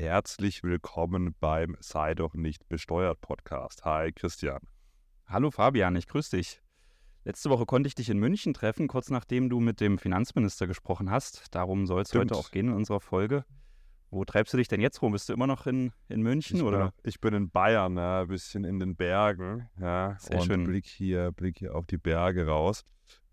herzlich willkommen beim Sei doch nicht besteuert Podcast. Hi Christian. Hallo Fabian, ich grüße dich. Letzte Woche konnte ich dich in München treffen, kurz nachdem du mit dem Finanzminister gesprochen hast. Darum soll es heute auch gehen in unserer Folge. Wo treibst du dich denn jetzt rum? Bist du immer noch in, in München ich oder? Bin, ich bin in Bayern, ja, ein bisschen in den Bergen, ja, Sehr und schön. Blick hier, Blick hier auf die Berge raus.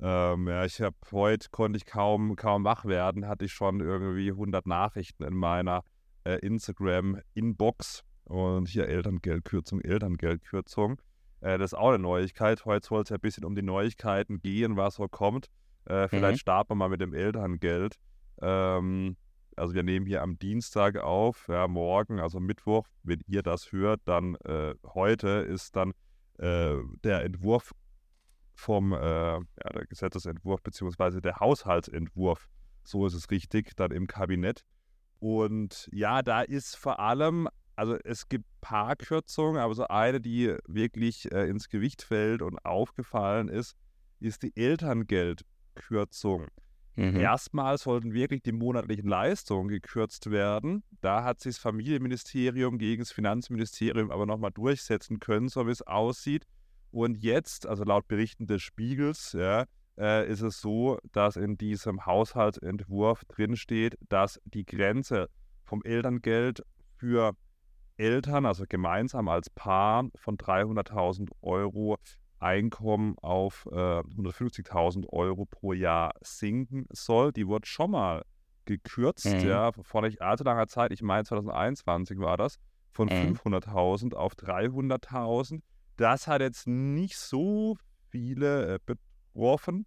Ähm, ja, ich habe heute konnte ich kaum kaum wach werden, hatte ich schon irgendwie 100 Nachrichten in meiner äh, Instagram Inbox und hier Elterngeldkürzung, Elterngeldkürzung. Äh, das ist auch eine Neuigkeit. Heute soll es ja ein bisschen um die Neuigkeiten gehen, was so kommt. Äh, vielleicht Mhm. starten wir mal mit dem Elterngeld. Ähm, also wir nehmen hier am Dienstag auf, ja, morgen, also Mittwoch, wenn ihr das hört, dann äh, heute ist dann äh, der Entwurf vom, äh, ja, der Gesetzesentwurf beziehungsweise der Haushaltsentwurf, so ist es richtig, dann im Kabinett. Und ja, da ist vor allem, also es gibt ein paar Kürzungen, aber so eine, die wirklich äh, ins Gewicht fällt und aufgefallen ist, ist die Elterngeldkürzung. Mhm. Erstmal sollten wirklich die monatlichen Leistungen gekürzt werden. Da hat sich das Familienministerium gegen das Finanzministerium aber nochmal durchsetzen können, so wie es aussieht. Und jetzt, also laut Berichten des Spiegels, ja, äh, ist es so, dass in diesem Haushaltsentwurf drinsteht, dass die Grenze vom Elterngeld für Eltern, also gemeinsam als Paar, von 300.000 Euro Einkommen auf äh, 150.000 Euro pro Jahr sinken soll. Die wurde schon mal gekürzt, Mhm. ja, vor nicht allzu langer Zeit, ich meine 2021 war das, von Mhm. 500.000 auf 300.000. Das hat jetzt nicht so viele äh, betroffen,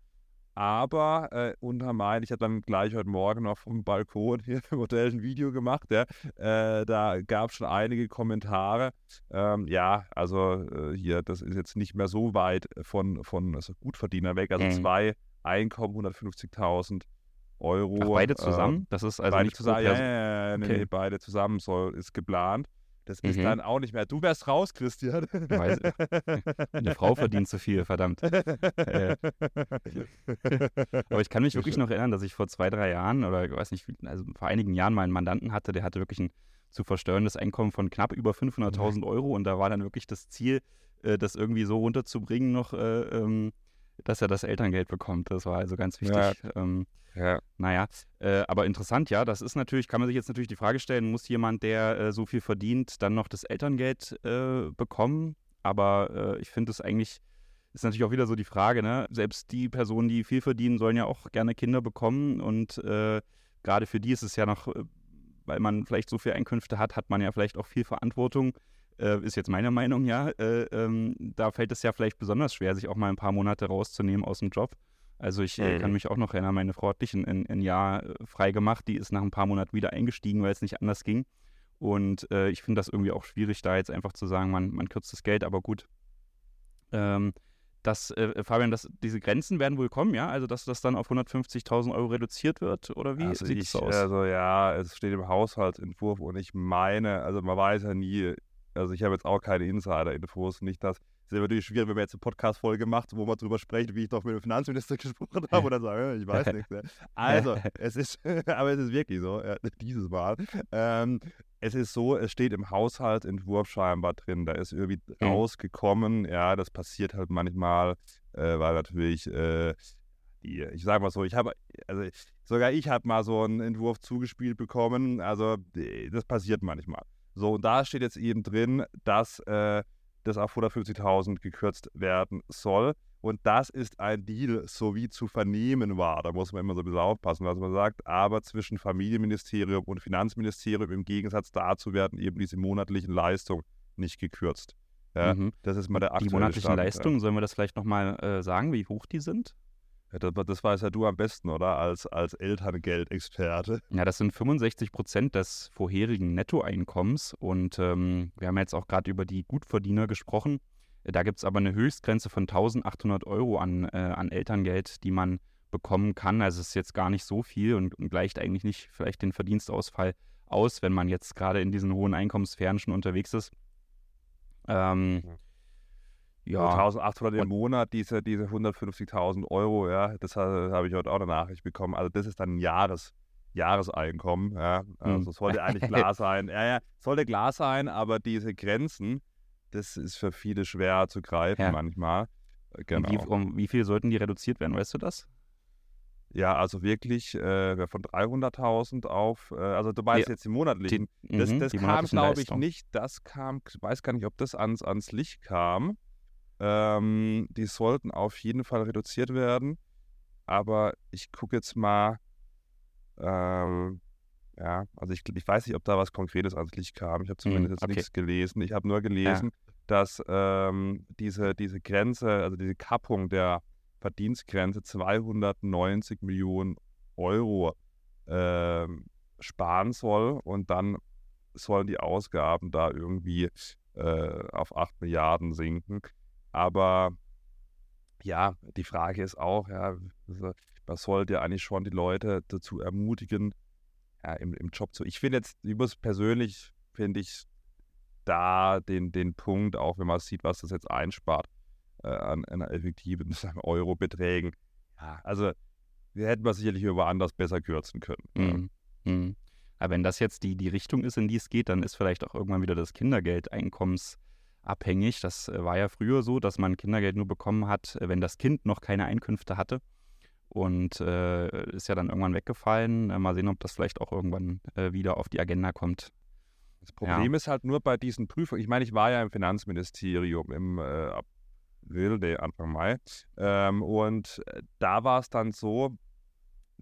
aber äh, unter meinen, ich habe dann gleich heute Morgen noch vom Balkon hier im Hotel ein Video gemacht, ja, äh, da gab es schon einige Kommentare. Ähm, ja, also äh, hier, das ist jetzt nicht mehr so weit von, von also Gutverdiener weg, also Mhm. zwei Einkommen, 150.000 Euro. Ach, beide äh, zusammen? Das ist also beide nicht zusammen, ja, ja, ja, Okay. nee, beide zusammen soll, ist geplant. Das ist Mhm. dann auch nicht mehr. Du wärst raus, Christian. Weiß- Eine Frau verdient zu viel, verdammt. Äh, Aber ich kann mich wirklich noch erinnern, dass ich vor zwei, drei Jahren oder ich weiß nicht, also vor einigen Jahren mal einen Mandanten hatte, der hatte wirklich ein zu versteuerndes Einkommen von knapp über 500.000 Euro und da war dann wirklich das Ziel, äh, das irgendwie so runterzubringen noch, äh, ähm, dass er das Elterngeld bekommt. Das war also ganz wichtig. Ähm, ja. naja, äh, aber interessant, ja, das ist natürlich, kann man sich jetzt natürlich die Frage stellen, muss jemand, der äh, so viel verdient, dann noch das Elterngeld äh, bekommen? Aber äh, ich finde es eigentlich, ist natürlich auch wieder so die Frage, ne? Selbst die Personen, die viel verdienen, sollen ja auch gerne Kinder bekommen und äh, gerade für die ist es ja noch, äh, weil man vielleicht so viel Einkünfte hat, hat man ja vielleicht auch viel Verantwortung. Äh, ist jetzt meine Meinung, ja. Äh, ähm, da fällt es ja vielleicht besonders schwer, sich auch mal ein paar Monate rauszunehmen aus dem Job. Also ich äh, kann Mhm. mich auch noch erinnern, meine Frau hat dich ein, Jahr äh, frei gemacht, die ist nach ein paar Monaten wieder eingestiegen, weil es nicht anders ging. Und äh, ich finde das irgendwie auch schwierig, da jetzt einfach zu sagen, man, man kürzt das Geld, aber gut. Ähm, das, äh, Fabian, das, diese Grenzen werden wohl kommen, ja? Also dass das dann auf 150.000 Euro reduziert wird, oder wie Also sieht es aus? also ja, es steht im Haushaltsentwurf und ich meine, also man weiß ja nie, also ich habe jetzt auch keine Insider-Infos, nicht dass es ist natürlich schwierig, wenn man jetzt eine Podcast-Folge macht, wo man drüber spricht, wie ich doch mit dem Finanzminister gesprochen habe dann sage, ich weiß nichts. Ne? Also, es ist, aber es ist wirklich so, ja, dieses Mal. Ähm, es ist so, es steht im Haushaltsentwurf scheinbar drin, da ist irgendwie Mhm. rausgekommen, ja, das passiert halt manchmal, äh, weil natürlich äh, die, ich sage mal so, ich habe, also sogar ich habe mal so einen Entwurf zugespielt bekommen. Also äh, das passiert manchmal. So, und da steht jetzt eben drin, dass äh, das auf 150.000 gekürzt werden soll. Und das ist ein Deal, so wie zu vernehmen war. Da muss man immer so ein bisschen aufpassen, was man sagt. Aber zwischen Familienministerium und Finanzministerium im Gegensatz dazu werden eben diese monatlichen Leistungen nicht gekürzt. Ja, Mhm. Das ist mal der Die aktuelle monatlichen Stand. Leistungen, sollen wir das vielleicht nochmal äh, sagen, wie hoch die sind? Das, weißt ja du am besten, oder? Als, als Elterngeldexperte. Ja, das sind 65 Prozent des vorherigen Nettoeinkommens. Und ähm, wir haben jetzt auch gerade über die Gutverdiener gesprochen. Da gibt es aber eine Höchstgrenze von 1800 Euro an, äh, an Elterngeld, die man bekommen kann. Also es ist jetzt gar nicht so viel und, und gleicht eigentlich nicht vielleicht den Verdienstausfall aus, wenn man jetzt gerade in diesen hohen Einkommenssphären schon unterwegs ist. Ähm, Ja. ja, 1800 im Monat, diese, diese 150.000 Euro, ja, das ha- habe ich heute auch eine Nachricht bekommen. Also das ist dann ein Jahres, Jahreseinkommen. Ja, also Hm. sollte eigentlich klar sein. Ja, ja, sollte klar sein, aber diese Grenzen, das ist für viele schwer zu greifen Ja. manchmal. Äh, Genau. wie, um wie viel sollten die reduziert werden, weißt du das? Ja, also wirklich äh, von 300.000 auf, äh, also du meinst Nee, jetzt die monatlichen. Die, Das, mhm, das die kam, glaube ich, nicht. Das kam, ich weiß gar nicht, ob das ans, ans Licht kam. Ähm, die sollten auf jeden Fall reduziert werden. Aber ich gucke jetzt mal, ähm, ja, also ich, ich weiß nicht, ob da was Konkretes ans Licht kam. Ich habe zumindest jetzt okay. nichts gelesen. Ich habe nur gelesen, dass ähm, diese, diese Grenze, also diese Kappung der Verdienstgrenze 290 Millionen Euro ähm, sparen soll und dann sollen die Ausgaben da irgendwie äh, auf 8 Milliarden sinken. Aber ja, die Frage ist auch, ja, also, man sollte eigentlich schon die Leute dazu ermutigen, ja, im, im Job zu. Ich finde jetzt, ich muss persönlich, finde ich da den, den Punkt, auch wenn man sieht, was das jetzt einspart, äh, an einer effektiven Eurobeträgen. Ja, also wir hätten wir sicherlich über anders besser kürzen können. Ja. Mhm. Mhm. Aber wenn das jetzt die, die Richtung ist, in die es geht, dann ist vielleicht auch irgendwann wieder das Kindergeld einkommensabhängig. Das äh, war ja früher so, dass man Kindergeld nur bekommen hat, äh, wenn das Kind noch keine Einkünfte hatte. Und äh, ist ja dann irgendwann weggefallen. Äh, mal sehen, ob das vielleicht auch irgendwann äh, wieder auf die Agenda kommt. Das Problem ist halt nur bei diesen Prüfungen, ich meine, ich war ja im Finanzministerium im äh, April, nee, Anfang Mai, ähm, und da war es dann so,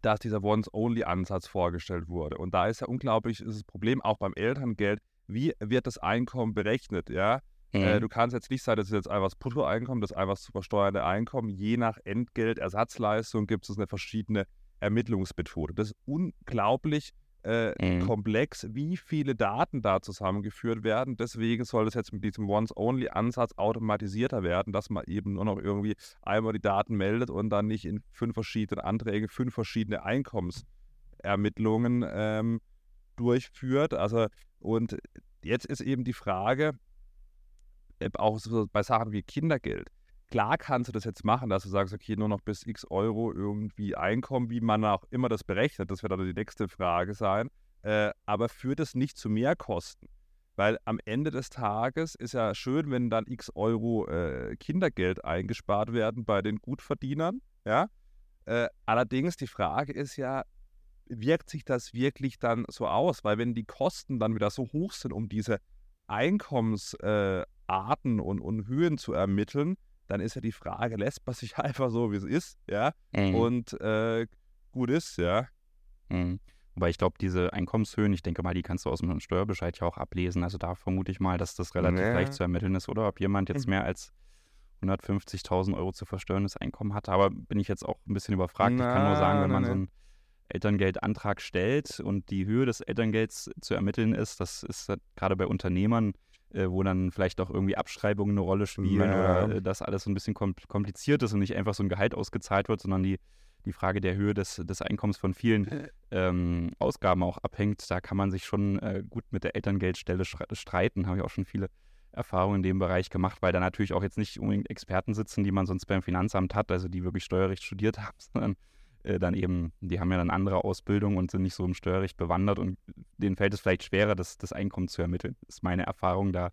dass dieser Once-Only-Ansatz vorgestellt wurde. Und da ist ja unglaublich ist das Problem auch beim Elterngeld, wie wird das Einkommen berechnet, ja? Äh, Mhm. du kannst jetzt nicht sagen, das ist jetzt einfach das Bruttoeinkommen, das ist einfach das zu versteuernde Einkommen. Je nach Entgelt, Ersatzleistung gibt es eine verschiedene Ermittlungsmethode. Das ist unglaublich äh, Mhm. komplex, wie viele Daten da zusammengeführt werden. Deswegen soll das jetzt mit diesem Once-Only-Ansatz automatisierter werden, dass man eben nur noch irgendwie einmal die Daten meldet und dann nicht in fünf verschiedenen Anträgen fünf verschiedene Einkommensermittlungen ähm, durchführt. Also, und jetzt ist eben die Frage, äh, auch bei Sachen wie Kindergeld. Klar kannst du das jetzt machen, dass du sagst, okay, nur noch bis x Euro irgendwie Einkommen, wie man auch immer das berechnet, das wird dann die nächste Frage sein. Äh, aber führt es nicht zu Mehrkosten? Weil am Ende des Tages ist ja schön, wenn dann x Euro äh, Kindergeld eingespart werden bei den Gutverdienern. Ja? Äh, allerdings die Frage ist ja, wirkt sich das wirklich dann so aus? Weil wenn die Kosten dann wieder so hoch sind, um diese Einkommensarten äh, Arten und, und Höhen zu ermitteln, dann ist ja die Frage, lässt man sich einfach so, wie es ist, ja, Mhm. und äh, gut ist, ja. Mhm. Wobei ich glaube, diese Einkommenshöhen, ich denke mal, die kannst du aus dem Steuerbescheid ja auch ablesen. Also da vermute ich mal, dass das relativ Ja. leicht zu ermitteln ist, oder? Ob jemand jetzt Mhm. mehr als 150.000 Euro zu versteuerndes Einkommen hatte. Aber bin ich jetzt auch ein bisschen überfragt. ich kann nur sagen, Na, wenn na, man so na. einen Elterngeldantrag stellt und die Höhe des Elterngelds zu ermitteln ist, das ist gerade bei Unternehmern, äh, wo dann vielleicht auch irgendwie Abschreibungen eine Rolle spielen Ja. oder äh, das alles so ein bisschen kom kompliziert ist und nicht einfach so ein Gehalt ausgezahlt wird, sondern die, die Frage der Höhe des, des Einkommens von vielen ähm, Ausgaben auch abhängt. Da kann man sich schon äh, gut mit der Elterngeldstelle stre- streiten. Habe ich auch schon viele Erfahrungen in dem Bereich gemacht, weil da natürlich auch jetzt nicht unbedingt Experten sitzen, die man sonst beim Finanzamt hat, also die wirklich Steuerrecht studiert haben, sondern äh, dann eben, die haben ja dann andere Ausbildung und sind nicht so im Steuerrecht bewandert und denen fällt es vielleicht schwerer, das, das Einkommen zu ermitteln. Das ist meine Erfahrung da.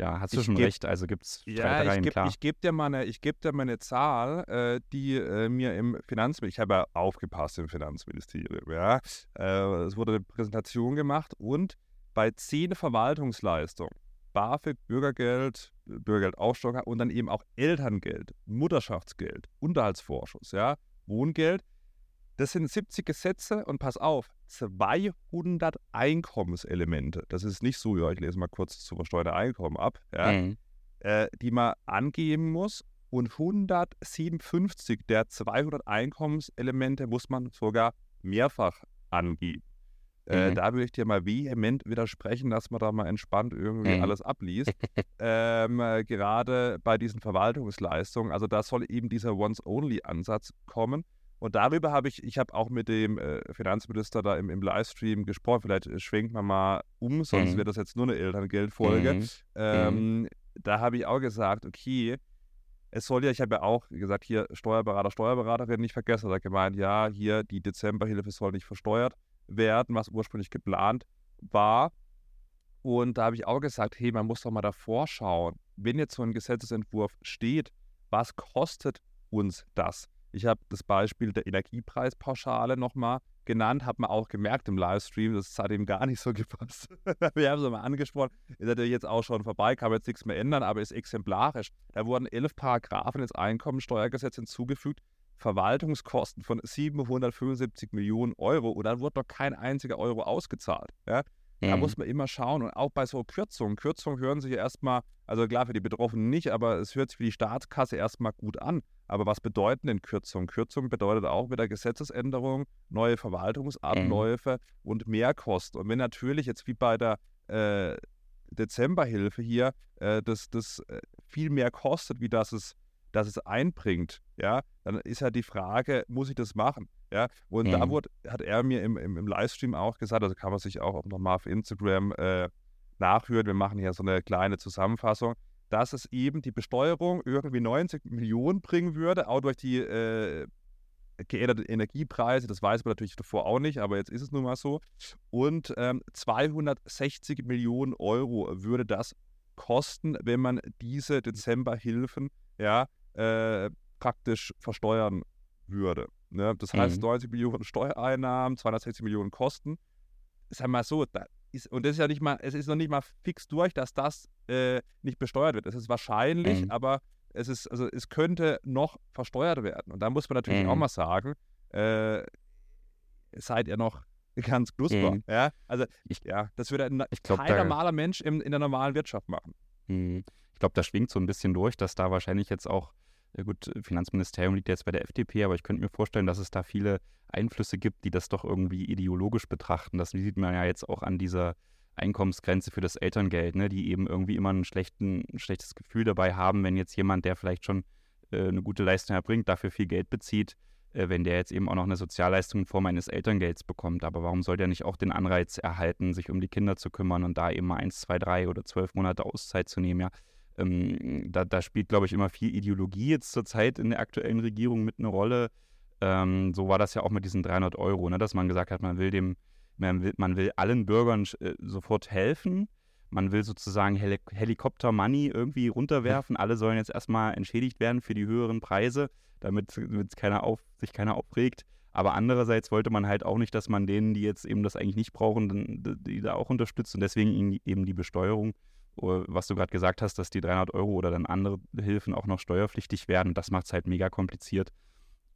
Ja, hast du Ich schon geb- recht, also gibt es Ja, ich gebe klar. geb dir, mal eine- ich geb dir mal eine Zahl, äh, die äh, mir im Finanzministerium, ich habe ja aufgepasst im Finanzministerium, ja. Äh, es wurde eine Präsentation gemacht und bei zehn Verwaltungsleistungen, BAföG, Bürgergeld, Bürgergeldaufstocker und dann eben auch Elterngeld, Mutterschaftsgeld, Unterhaltsvorschuss, ja, Wohngeld, das sind 70 Gesetze und pass auf, 200 Einkommenselemente. Das ist nicht so, ja, ich lese mal kurz zu versteuerte Einkommen ab, ja Mhm. äh, die man angeben muss. Und 157 der 200 Einkommenselemente muss man sogar mehrfach angeben. Äh, Mhm. da würde ich dir mal vehement widersprechen, dass man da mal entspannt irgendwie Mhm. alles abliest. ähm, äh, gerade bei diesen Verwaltungsleistungen. Also da soll eben dieser Once-Only-Ansatz kommen. Und darüber habe ich, ich habe auch mit dem äh, Finanzminister da im, im Livestream gesprochen. Vielleicht äh, schwenkt man mal um, sonst Mhm. wird das jetzt nur eine Elterngeldfolge. Mhm. Ähm, Da habe ich auch gesagt, okay, es soll ja, ich habe ja auch gesagt, hier Steuerberater, Steuerberaterin nicht vergessen. Er hat gemeint, ja, hier die Dezemberhilfe soll nicht versteuert werden, was ursprünglich geplant war. Und da habe ich auch gesagt, hey, man muss doch mal davor schauen, wenn jetzt so ein Gesetzesentwurf steht, was kostet uns das? Ich habe das Beispiel der Energiepreispauschale nochmal genannt, hat man auch gemerkt im Livestream, das hat ihm gar nicht so gepasst. Wir haben es mal angesprochen, ist natürlich jetzt auch schon vorbei, kann man jetzt nichts mehr ändern, aber ist exemplarisch. Da wurden elf Paragraphen ins Einkommensteuergesetz hinzugefügt, Verwaltungskosten von 775 Millionen Euro und dann wurde noch kein einziger Euro ausgezahlt. Ja? Da muss man immer schauen und auch bei so Kürzungen. Kürzungen hören sich ja erstmal, also klar für die Betroffenen nicht, aber es hört sich für die Staatskasse erstmal gut an. Aber was bedeuten denn Kürzungen? Kürzungen bedeutet auch wieder Gesetzesänderung, neue Verwaltungsabläufe mhm. und Mehrkosten. Und wenn natürlich jetzt wie bei der äh, Dezemberhilfe hier äh, das, das äh, viel mehr kostet, wie das es, das es einbringt, ja, dann ist ja die Frage, muss ich das machen? Ja, und mhm. da wurde, hat er mir im, im, im, Livestream auch gesagt, also kann man sich auch nochmal auf Instagram äh, nachhören. Wir machen hier so eine kleine Zusammenfassung, dass es eben die Besteuerung irgendwie 90 Millionen bringen würde, auch durch die äh, geänderten Energiepreise. Das weiß man natürlich davor auch nicht, aber jetzt ist es nun mal so. Und ähm, 260 Millionen Euro würde das kosten, wenn man diese Dezemberhilfen ja, äh, praktisch versteuern würde. Ne? Das heißt, mhm. 90 Millionen Steuereinnahmen, 260 Millionen Kosten. Sag mal so, da ist, und das ist ja nicht mal, es ist noch nicht mal fix durch, dass das äh, nicht besteuert wird. Es ist wahrscheinlich, mhm. aber es ist, also es könnte noch versteuert werden. Und da muss man natürlich mhm. auch mal sagen, äh, seid ihr noch ganz knusper. Mhm. Ja? Also ich, ja, das würde ein, glaub, kein normaler Mensch in, in der normalen Wirtschaft machen. Mhm. Ich glaube, da schwingt so ein bisschen durch, dass da wahrscheinlich jetzt auch ja gut, äh, Finanzministerium liegt jetzt bei der FDP, aber ich könnte mir vorstellen, dass es da viele Einflüsse gibt, die das doch irgendwie ideologisch betrachten. Das sieht man ja jetzt auch an dieser Einkommensgrenze für das Elterngeld, ne, die eben irgendwie immer ein, ein schlechtes Gefühl dabei haben, wenn jetzt jemand, der vielleicht schon äh, eine gute Leistung erbringt, dafür viel Geld bezieht, äh, wenn der jetzt eben auch noch eine Sozialleistung in Form eines Elterngelds bekommt. Aber warum soll der nicht auch den Anreiz erhalten, sich um die Kinder zu kümmern und da eben mal eins, zwei, drei oder zwölf Monate Auszeit zu nehmen? Ja, ähm, da, da, spielt, glaube ich, immer viel Ideologie jetzt zurzeit in der aktuellen Regierung mit eine Rolle. Ähm, so war das ja auch mit diesen 300 Euro, ne, dass man gesagt hat, man will dem, man will, man will allen Bürgern äh, sofort helfen. Man will sozusagen Heli Helikopter-Money irgendwie runterwerfen. Alle sollen jetzt erstmal entschädigt werden für die höheren Preise, damit, damit keiner auf, sich keiner aufregt. Aber andererseits wollte man halt auch nicht, dass man denen, die jetzt eben das eigentlich nicht brauchen, die da auch unterstützt und deswegen eben die Besteuerung was du gerade gesagt hast, dass die 300 Euro oder dann andere Hilfen auch noch steuerpflichtig werden. Das macht es halt mega kompliziert.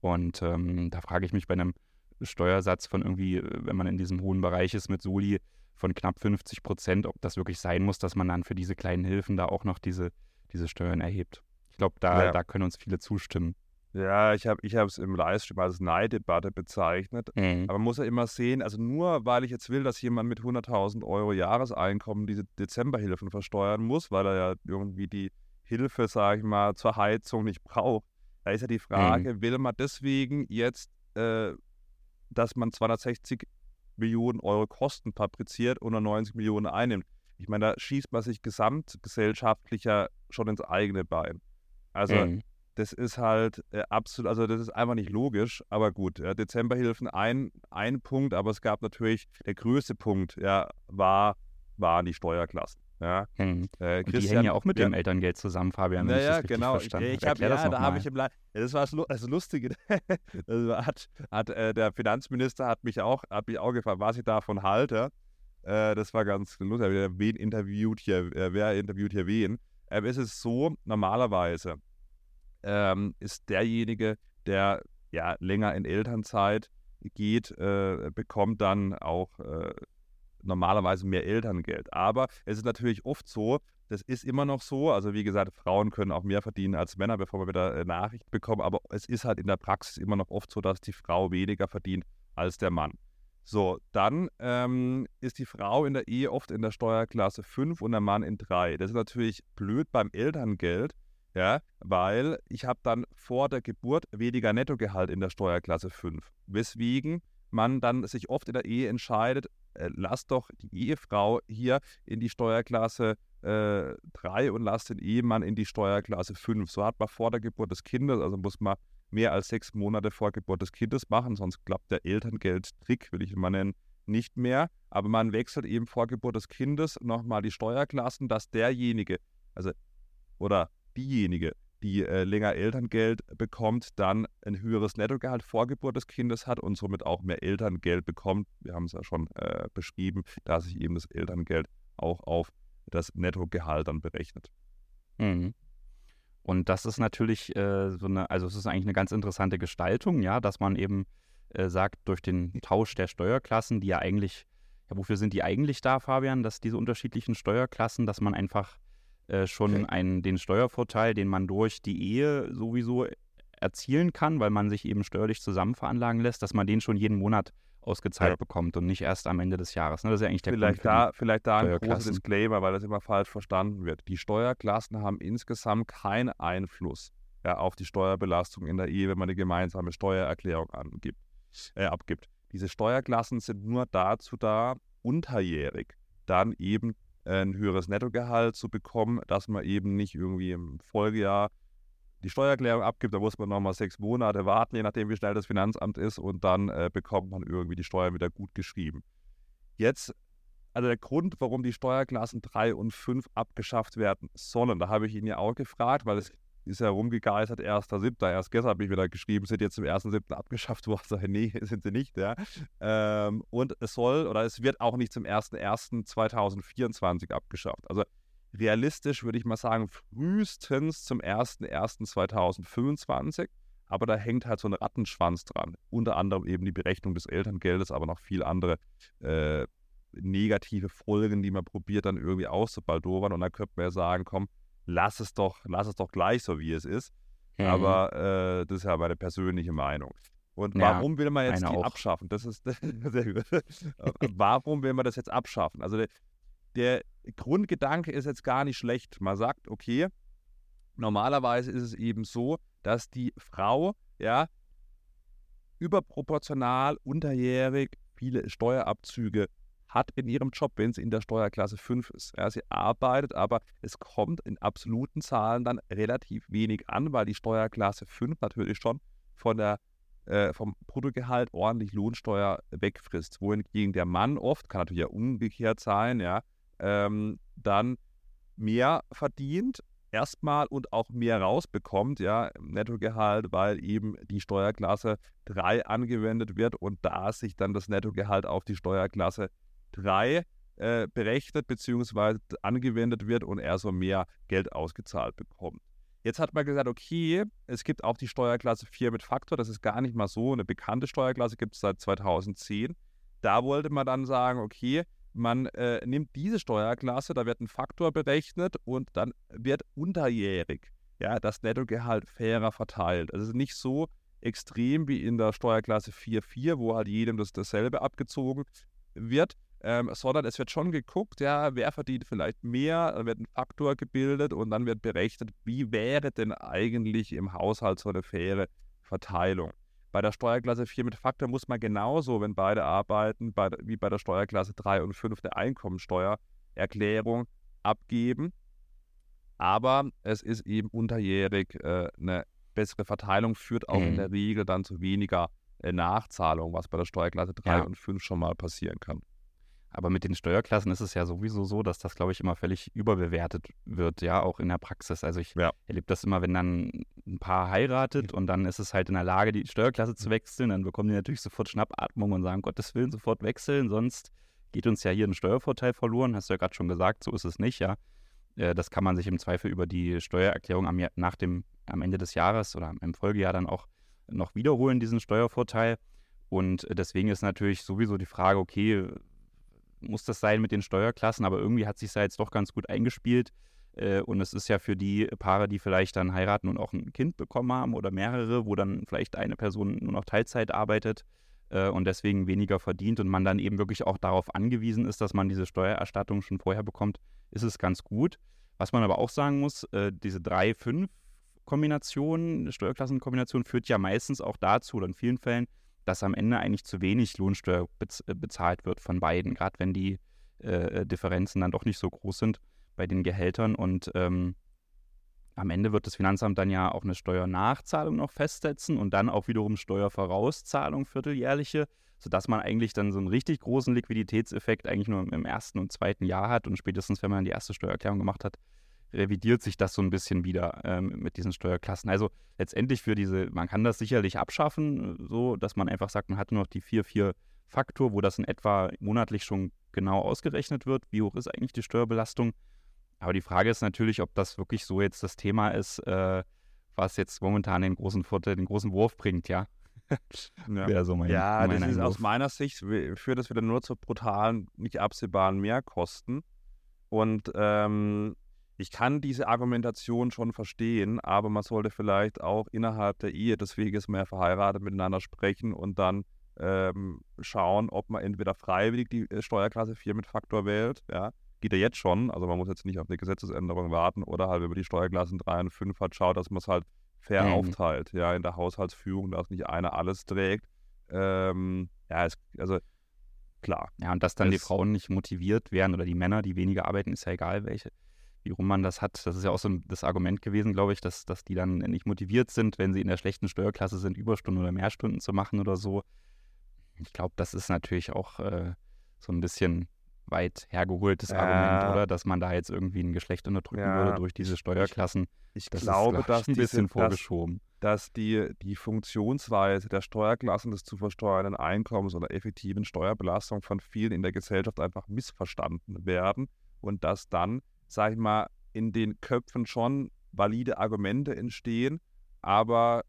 Und ähm, da frage ich mich bei einem Steuersatz von irgendwie, äh, wenn man in diesem hohen Bereich ist mit Soli, von knapp 50 Prozent, ob das wirklich sein muss, dass man dann für diese kleinen Hilfen da auch noch diese, diese Steuern erhebt. Ich glaube, da, ja. da können uns viele zustimmen. Ja, ich habe ich es im Livestream als Neiddebatte bezeichnet. Mhm. Aber man muss ja immer sehen, also nur weil ich jetzt will, dass jemand mit 100.000 Euro Jahreseinkommen diese Dezemberhilfen versteuern muss, weil er ja irgendwie die Hilfe, sage ich mal, zur Heizung nicht braucht, da ist ja die Frage, mhm. will man deswegen jetzt, äh, dass man 260 Millionen Euro Kosten fabriziert und 90 Millionen einnimmt? Ich meine, da schießt man sich gesamtgesellschaftlicher schon ins eigene Bein. Also mhm das ist halt äh, absolut, also das ist einfach nicht logisch, aber gut, ja, Dezemberhilfen ein, ein Punkt, aber es gab natürlich, der größte Punkt, ja, war, waren die Steuerklassen. Ja. Hm. Äh, die hängen ja auch mit ja. dem Elterngeld zusammen, Fabian. Wenn naja, genau. Verstanden. Ich, ich hab, ja, da habe ich im das war das Lustige. das hat, hat äh, der Finanzminister hat mich auch, hat mich auch gefragt, was ich davon halte. Äh, das war ganz lustig. Wen interviewt hier, äh, wer interviewt hier wen? Ähm, es ist so, normalerweise ähm, ist derjenige, der ja länger in Elternzeit geht, äh, bekommt dann auch äh, normalerweise mehr Elterngeld. Aber es ist natürlich oft so, das ist immer noch so, also wie gesagt, Frauen können auch mehr verdienen als Männer, bevor wir wieder äh, Nachricht bekommen, aber es ist halt in der Praxis immer noch oft so, dass die Frau weniger verdient als der Mann. So, dann ähm, ist die Frau in der Ehe oft in der Steuerklasse 5 und der Mann in 3. Das ist natürlich blöd beim Elterngeld, ja, weil ich habe dann vor der Geburt weniger Nettogehalt in der Steuerklasse 5, weswegen man dann sich oft in der Ehe entscheidet, äh, lass doch die Ehefrau hier in die Steuerklasse äh, 3 und lass den Ehemann in die Steuerklasse 5. So hat man vor der Geburt des Kindes, also muss man mehr als sechs Monate vor Geburt des Kindes machen, sonst klappt der Elterngeldtrick, will ich mal nennen, nicht mehr, aber man wechselt eben vor Geburt des Kindes nochmal die Steuerklassen, dass derjenige, also oder diejenige, die äh, länger Elterngeld bekommt, dann ein höheres Nettogehalt vor Geburt des Kindes hat und somit auch mehr Elterngeld bekommt. Wir haben es ja schon äh, beschrieben, da sich eben das Elterngeld auch auf das Nettogehalt dann berechnet. Mhm. Und das ist natürlich äh, so eine, also es ist eigentlich eine ganz interessante Gestaltung, ja, dass man eben äh, sagt, durch den Tausch der Steuerklassen, die ja eigentlich, ja, wofür sind die eigentlich da, Fabian, dass diese unterschiedlichen Steuerklassen, dass man einfach äh, schon einen, den Steuervorteil, den man durch die Ehe sowieso erzielen kann, weil man sich eben steuerlich zusammen veranlagen lässt, dass man den schon jeden Monat ausgezahlt ja. bekommt und nicht erst am Ende des Jahres. Ne? Das ist ja eigentlich der vielleicht Grund da, Vielleicht da ein großes Disclaimer, weil das immer falsch verstanden wird. Die Steuerklassen haben insgesamt keinen Einfluss ja, auf die Steuerbelastung in der Ehe, wenn man eine gemeinsame Steuererklärung angibt, äh, abgibt. Diese Steuerklassen sind nur dazu da, unterjährig dann eben ein höheres Nettogehalt zu bekommen, dass man eben nicht irgendwie im Folgejahr die Steuererklärung abgibt, da muss man nochmal sechs Monate warten, je nachdem, wie schnell das Finanzamt ist, und dann äh, bekommt man irgendwie die Steuer wieder gut geschrieben. Jetzt, also der Grund, warum die Steuerklassen 3 und 5 abgeschafft werden sollen, da habe ich ihn ja auch gefragt, weil es ist ja rumgegeistert, 1.7. Erst gestern habe ich wieder geschrieben, sind jetzt zum 1.7. abgeschafft worden. Sage, nee, sind sie nicht. Ja. Ähm, und es soll oder es wird auch nicht zum 1.1.2024 abgeschafft. Also realistisch würde ich mal sagen, frühestens zum 01.01.2025. Aber da hängt halt so ein Rattenschwanz dran. Unter anderem eben die Berechnung des Elterngeldes, aber noch viel andere äh, negative Folgen, die man probiert dann irgendwie auszubaldowern. Und dann könnte man ja sagen, komm, lass es doch, lass es doch gleich so, wie es ist. Mhm. Aber äh, das ist ja meine persönliche Meinung. Und ja, warum will man jetzt die auch. abschaffen? Das ist sehr gut. warum will man das jetzt abschaffen? Also der, der Grundgedanke ist jetzt gar nicht schlecht. Man sagt, okay, normalerweise ist es eben so, dass die Frau ja überproportional unterjährig viele Steuerabzüge hat in ihrem Job, wenn sie in der Steuerklasse 5 ist. Ja, sie arbeitet, aber es kommt in absoluten Zahlen dann relativ wenig an, weil die Steuerklasse 5 natürlich schon von der, äh, vom Bruttogehalt ordentlich Lohnsteuer wegfrisst. Wohingegen der Mann oft, kann natürlich ja umgekehrt sein, ja, ähm, dann mehr verdient erstmal und auch mehr rausbekommt, ja, im Nettogehalt, weil eben die Steuerklasse 3 angewendet wird und da sich dann das Nettogehalt auf die Steuerklasse 3 äh, berechnet bzw. angewendet wird und er so mehr Geld ausgezahlt bekommt. Jetzt hat man gesagt, okay, es gibt auch die Steuerklasse 4 mit Faktor, das ist gar nicht mal so eine bekannte Steuerklasse, gibt es seit 2010. Da wollte man dann sagen, okay, man äh, nimmt diese Steuerklasse, da wird ein Faktor berechnet und dann wird unterjährig ja, das Nettogehalt fairer verteilt. Also es ist nicht so extrem wie in der Steuerklasse 4.4, wo halt jedem das dasselbe abgezogen wird, ähm, sondern es wird schon geguckt, ja, wer verdient vielleicht mehr, dann wird ein Faktor gebildet und dann wird berechnet, wie wäre denn eigentlich im Haushalt so eine faire Verteilung. Bei der Steuerklasse 4 mit Faktor muss man genauso, wenn beide arbeiten, bei, wie bei der Steuerklasse 3 und 5 der Einkommensteuererklärung abgeben. Aber es ist eben unterjährig äh, eine bessere Verteilung, führt auch mhm. in der Regel dann zu weniger äh, Nachzahlung, was bei der Steuerklasse 3 ja. und 5 schon mal passieren kann. Aber mit den Steuerklassen ist es ja sowieso so, dass das, glaube ich, immer völlig überbewertet wird, ja, auch in der Praxis. Also ich ja. erlebe das immer, wenn dann ein Paar heiratet und dann ist es halt in der Lage, die Steuerklasse zu wechseln, dann bekommen die natürlich sofort Schnappatmung und sagen, Gottes Willen, sofort wechseln, sonst geht uns ja hier ein Steuervorteil verloren. Hast du ja gerade schon gesagt, so ist es nicht, ja. Äh, das kann man sich im Zweifel über die Steuererklärung am, nach dem, am Ende des Jahres oder im Folgejahr dann auch noch wiederholen, diesen Steuervorteil. Und deswegen ist natürlich sowieso die Frage, okay, muss das sein mit den Steuerklassen, aber irgendwie hat sich da jetzt doch ganz gut eingespielt. Äh, und es ist ja für die Paare, die vielleicht dann heiraten und auch ein Kind bekommen haben oder mehrere, wo dann vielleicht eine Person nur noch Teilzeit arbeitet äh, und deswegen weniger verdient und man dann eben wirklich auch darauf angewiesen ist, dass man diese Steuererstattung schon vorher bekommt, ist es ganz gut. Was man aber auch sagen muss, äh, diese 3-5-Kombination, Steuerklassenkombination führt ja meistens auch dazu oder in vielen Fällen, dass am Ende eigentlich zu wenig Lohnsteuer bez äh, bezahlt wird von beiden, gerade wenn die äh, äh, Differenzen dann doch nicht so groß sind bei den Gehältern. Und ähm, am Ende wird das Finanzamt dann ja auch eine Steuernachzahlung noch festsetzen und dann auch wiederum Steuervorauszahlung, vierteljährliche, sodass man eigentlich dann so einen richtig großen Liquiditätseffekt eigentlich nur im ersten und zweiten Jahr hat und spätestens, wenn man die erste Steuererklärung gemacht hat, revidiert sich das so ein bisschen wieder ähm, mit diesen Steuerklassen. Also letztendlich für diese, man kann das sicherlich abschaffen, so dass man einfach sagt, man hat nur noch die 4-4-Faktor, wo das in etwa monatlich schon genau ausgerechnet wird, wie hoch ist eigentlich die Steuerbelastung. Aber die Frage ist natürlich, ob das wirklich so jetzt das Thema ist, äh, was jetzt momentan den großen Vorteil, den großen Wurf bringt, ja. ja, so mein, ja mein das ist aus meiner Sicht führt das wieder nur zu brutalen, nicht absehbaren Mehrkosten. Und ähm, ich kann diese Argumentation schon verstehen, aber man sollte vielleicht auch innerhalb der Ehe des Weges mehr verheiratet miteinander sprechen und dann ähm, schauen, ob man entweder freiwillig die äh, Steuerklasse 4 mit Faktor wählt, ja, geht ja jetzt schon, also man muss jetzt nicht auf eine Gesetzesänderung warten oder halt, wenn man die Steuerklassen 3 und 5 hat, schaut, dass man es halt fair mhm. aufteilt, ja, in der Haushaltsführung, dass nicht einer alles trägt. Ähm, ja, es, also klar. Ja, und dass dann die Frauen nicht motiviert werden oder die Männer, die weniger arbeiten, ist ja egal welche, wie rum man das hat. Das ist ja auch so ein, das Argument gewesen, glaube ich, dass, dass die dann nicht motiviert sind, wenn sie in der schlechten Steuerklasse sind, Überstunden oder Mehrstunden zu machen oder so. Ich glaube, das ist natürlich auch äh, so ein bisschen weit hergeholtes ja. Argument, oder? Dass man da jetzt irgendwie ein Geschlecht unterdrücken ja. würde durch diese Steuerklassen. Ich, ich das glaube, ist, dass ein bisschen diese, vorgeschoben. Dass, dass, die, die Funktionsweise der Steuerklassen des zu versteuernden Einkommens oder effektiven Steuerbelastung von vielen in der Gesellschaft einfach missverstanden werden und dass dann, sag ich mal, in den Köpfen schon valide Argumente entstehen, aber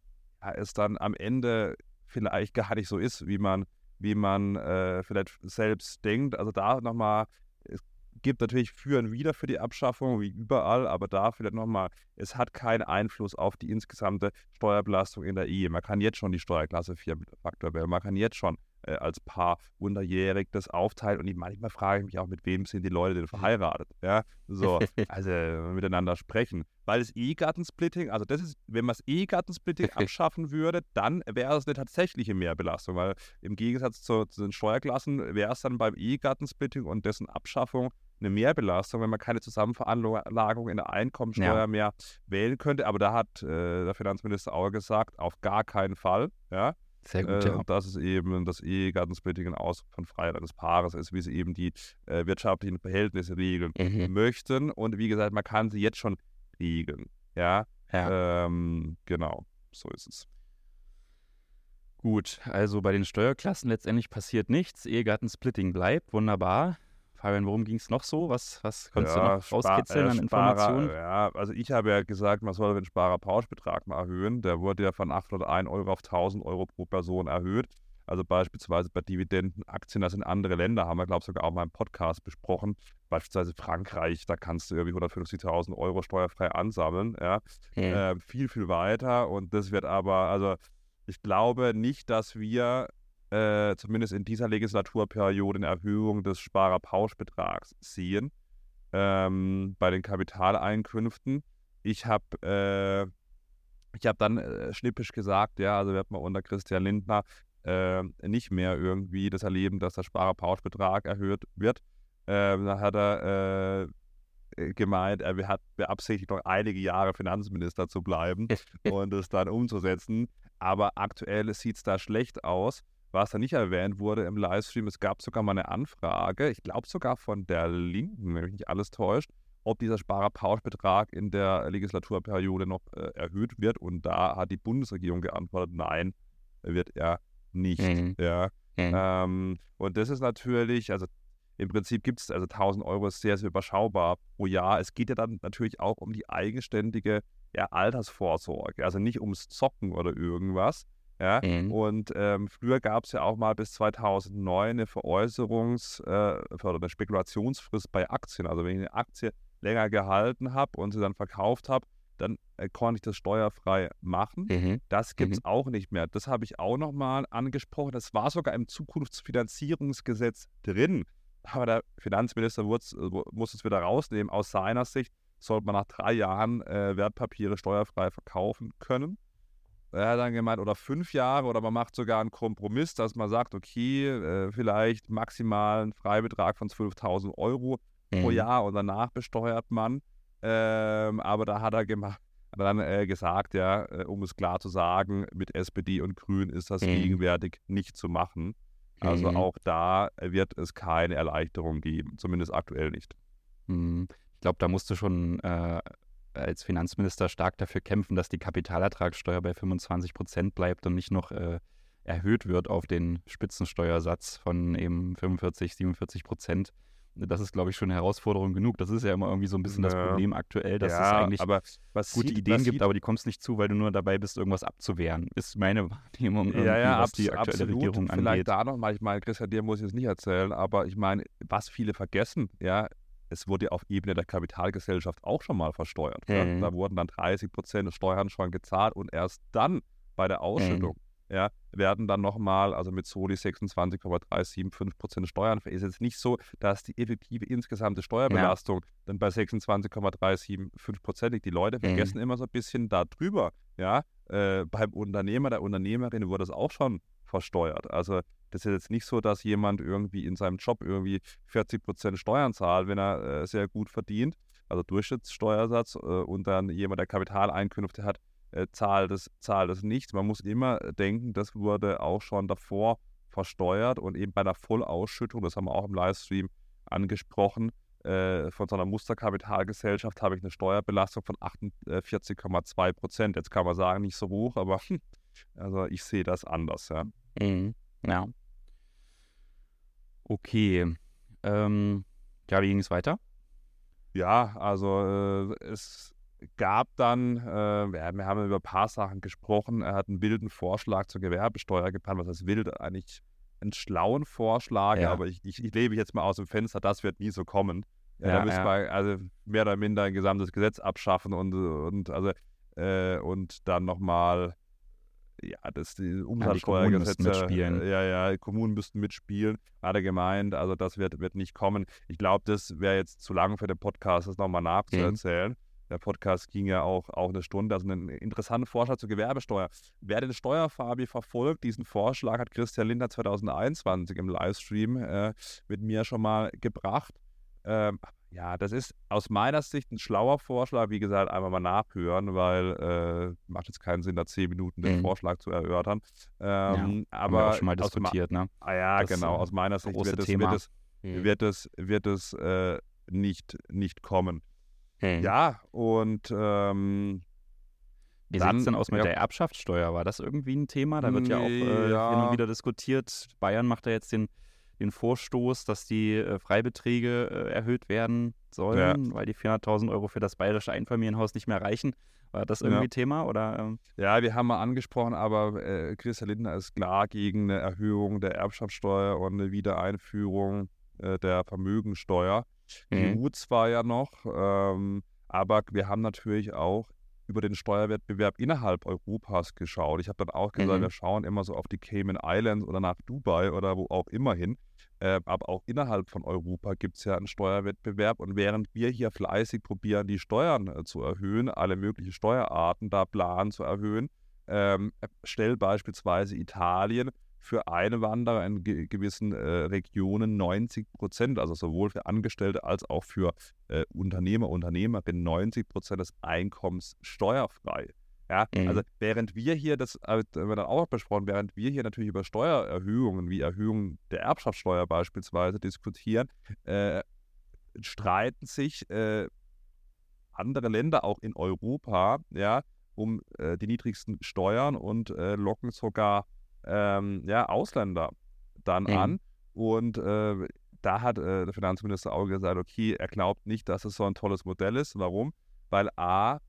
es dann am Ende vielleicht gar nicht so ist, wie man wie man äh, vielleicht selbst denkt. Also da nochmal, es gibt natürlich für und wieder für die Abschaffung, wie überall, aber da vielleicht nochmal, es hat keinen Einfluss auf die insgesamte Steuerbelastung in der Ehe. Man kann jetzt schon die Steuerklasse 4 mit Faktor wählen, man kann jetzt schon äh, als Paar unterjährig das aufteilt. Und ich, manchmal frage ich mich auch, mit wem sind die Leute denn mhm. verheiratet? Ja, so, also miteinander sprechen. Weil das Ehegattensplitting, also das ist, wenn man das Ehegattensplitting abschaffen würde, dann wäre es eine tatsächliche Mehrbelastung, weil im Gegensatz zu, zu den Steuerklassen wäre es dann beim Ehegattensplitting und dessen Abschaffung eine Mehrbelastung, wenn man keine Zusammenveranlagung in der Einkommensteuer ja. mehr wählen könnte. Aber da hat äh, der Finanzminister auch gesagt, auf gar keinen Fall. Ja, sehr gut, äh, ja. Und das ist eben das Ehegattensplitting ein Ausdruck von Freiheit eines Paares ist, wie sie eben die äh, wirtschaftlichen Verhältnisse regeln mhm. möchten. Und wie gesagt, man kann sie jetzt schon regeln. Ja, ja. Ähm, genau, so ist es. Gut, also bei den Steuerklassen letztendlich passiert nichts. Ehegattensplitting bleibt, wunderbar. Fabian, worum ging es noch so? Was, was konntest ja, du noch rauskitzeln äh, an Informationen? ja, also ich habe ja gesagt, man soll den Sparerpauschbetrag mal erhöhen. Der wurde ja von 801 Euro auf 1000 Euro pro Person erhöht. Also beispielsweise bei Dividendenaktien, das in andere Länder, haben wir, glaube ich, sogar auch mal im Podcast besprochen. Beispielsweise Frankreich, da kannst du irgendwie 150.000 Euro steuerfrei ansammeln. Ja. Hm. Äh, viel, viel weiter. Und das wird aber, also ich glaube nicht, dass wir äh, zumindest in dieser Legislaturperiode eine Erhöhung des Sparerpauschbetrags sehen ähm, bei den Kapitaleinkünften. Ich habe äh, ich dann äh, schnippisch gesagt, ja, also wird man unter Christian Lindner äh, nicht mehr irgendwie das erleben, dass der Sparerpauschbetrag erhöht wird. Ähm, da hat er äh, gemeint, er hat beabsichtigt, noch einige Jahre Finanzminister zu bleiben und es dann umzusetzen. Aber aktuell sieht es da schlecht aus was da nicht erwähnt wurde im Livestream, es gab sogar mal eine Anfrage, ich glaube sogar von der Linken, wenn mich nicht alles täuscht, ob dieser Sparerpauschbetrag in der Legislaturperiode noch äh, erhöht wird. Und da hat die Bundesregierung geantwortet, nein, wird er nicht. Mhm. Ja. Mhm. Ähm, und das ist natürlich, also im Prinzip gibt es, also 1000 Euro ist sehr, sehr überschaubar pro Jahr. Es geht ja dann natürlich auch um die eigenständige ja, Altersvorsorge, also nicht ums Zocken oder irgendwas, ja? Mhm. Und ähm, früher gab es ja auch mal bis 2009 eine Veräußerungs- äh, oder eine Spekulationsfrist bei Aktien. Also wenn ich eine Aktie länger gehalten habe und sie dann verkauft habe, dann äh, konnte ich das steuerfrei machen. Mhm. Das gibt es mhm. auch nicht mehr. Das habe ich auch nochmal angesprochen. Das war sogar im Zukunftsfinanzierungsgesetz drin. Aber der Finanzminister muss es wieder rausnehmen. Aus seiner Sicht sollte man nach drei Jahren äh, Wertpapiere steuerfrei verkaufen können. Er hat dann gemeint, oder fünf Jahre, oder man macht sogar einen Kompromiss, dass man sagt, okay, äh, vielleicht maximal einen Freibetrag von 12.000 Euro mhm. pro Jahr und danach besteuert man. Ähm, aber da hat er gemacht, dann äh, gesagt, ja, äh, um es klar zu sagen, mit SPD und Grün ist das mhm. gegenwärtig nicht zu machen. Also Mhm. auch da wird es keine Erleichterung geben, zumindest aktuell nicht. Mhm. Ich glaube, da musst du schon äh, als Finanzminister stark dafür kämpfen, dass die Kapitalertragssteuer bei 25 Prozent bleibt und nicht noch äh, erhöht wird auf den Spitzensteuersatz von eben 45, 47 Prozent. Das ist, glaube ich, schon eine Herausforderung genug. Das ist ja immer irgendwie so ein bisschen das Ja. Problem aktuell, dass es ja, eigentlich aber was gute sieht, Ideen gibt, sieht, aber die kommst nicht zu, weil du nur dabei bist, irgendwas abzuwehren. Ist meine Wahrnehmung, Ja, ja, was die aktuelle absolut. Regierung Vielleicht angeht. da noch mal, ich meine, Christian, dir muss ich es nicht erzählen, aber ich meine, was viele vergessen, ja, es wurde auf Ebene der Kapitalgesellschaft auch schon mal versteuert. Ja? Mhm. Da wurden dann 30 Prozent Steuern schon gezahlt und erst dann bei der Ausschüttung ja, werden dann nochmal, also mit Soli 26,375 Prozent Steuern. Ist jetzt nicht so, dass die effektive insgesamte Steuerbelastung dann bei 26,375 Prozent liegt. Die Leute Mhm. vergessen immer so ein bisschen darüber, ja, äh, beim Unternehmer, der Unternehmerin wurde es auch schon versteuert. Also das ist jetzt nicht so, dass jemand irgendwie in seinem Job irgendwie 40 Prozent Steuern zahlt, wenn er äh, sehr gut verdient, also Durchschnittssteuersatz, äh, und dann jemand, der Kapitaleinkünfte hat, äh, zahlt es zahlt es. Man muss immer denken, das wurde auch schon davor versteuert und eben bei der Vollausschüttung, das haben wir auch im Livestream angesprochen, äh, von so einer Musterkapitalgesellschaft habe ich eine Steuerbelastung von 48,2 Prozent. Jetzt kann man sagen, nicht so hoch, aber also ich sehe das anders, ja. Mhm. Ja. Okay. Ähm, ja, wie ging es weiter? Ja, also äh, es gab dann, äh, wir haben über ein paar Sachen gesprochen. Er hat einen wilden Vorschlag zur Gewerbesteuer geplant. Was heißt wild? Eigentlich einen schlauen Vorschlag, Ja. aber ich, ich, ich lebe jetzt mal aus dem Fenster, das wird nie so kommen. Ja, Ja, da müssen ja. wir also mehr oder minder ein gesamtes Gesetz abschaffen und, und also äh, und dann nochmal ja, das die Umsatzsteuergesetze, müssten mitspielen. äh, ja, ja, die Kommunen müssten mitspielen, hat er gemeint, also das wird, wird nicht kommen. Ich glaube, das wäre jetzt zu lang für den Podcast, das nochmal nachzuerzählen. Der Podcast ging ja auch, auch eine Stunde, also ein interessanter Vorschlag zur Gewerbesteuer. Wer den Steuerfabi verfolgt, diesen Vorschlag hat Christian Lindner 2021 im Livestream äh, mit mir schon mal gebracht. Ähm, ja, das ist aus meiner Sicht ein schlauer Vorschlag. Wie gesagt, einmal mal nachhören, weil äh, macht jetzt keinen Sinn, da zehn Minuten den Mhm. Vorschlag zu erörtern. Ähm, Haben wir aber auch schon mal diskutiert, ne? Ah ja, Das, genau. Aus meiner Sicht wird es, wird es, wird es, wird es äh, nicht, nicht kommen. Mhm. Ja, und ähm, Wie sieht es denn aus mit ja. der Erbschaftssteuer? War das irgendwie ein Thema? Da wird ja auch äh, hin ja. und wieder diskutiert. Bayern macht da jetzt den, den Vorstoß, dass die äh, Freibeträge äh, erhöht werden sollen, weil die 400.000 Euro für das bayerische Einfamilienhaus nicht mehr reichen. War das Ja. irgendwie Thema? Oder, ähm, ja, wir haben mal angesprochen, aber äh, Christian Lindner ist klar gegen eine Erhöhung der Erbschaftssteuer und eine Wiedereinführung äh, der Vermögensteuer. Die Mhm. EU zwar ja noch, ähm, aber wir haben natürlich auch über den Steuerwettbewerb innerhalb Europas geschaut. Ich habe dann auch gesagt, Mhm. wir schauen immer so auf die Cayman Islands oder nach Dubai oder wo auch immer hin. Äh, aber auch innerhalb von Europa gibt es ja einen Steuerwettbewerb. Und während wir hier fleißig probieren, die Steuern äh, zu erhöhen, alle möglichen Steuerarten da planen zu erhöhen, ähm, stellt beispielsweise Italien für Einwanderer in ge gewissen äh, Regionen 90 Prozent, also sowohl für Angestellte als auch für äh, Unternehmer, Unternehmerinnen 90 Prozent des Einkommens steuerfrei. Ja, Mhm. also während wir hier, das äh, haben wir dann auch besprochen, während wir hier natürlich über Steuererhöhungen wie Erhöhung der Erbschaftssteuer beispielsweise diskutieren, äh, streiten sich äh, andere Länder auch in Europa, ja, um äh, die niedrigsten Steuern und äh, locken sogar ähm, ja, Ausländer dann Mhm. an. Und äh, da hat äh, der Finanzminister auch gesagt, okay, er glaubt nicht, dass es so ein tolles Modell ist. Warum? Weil A,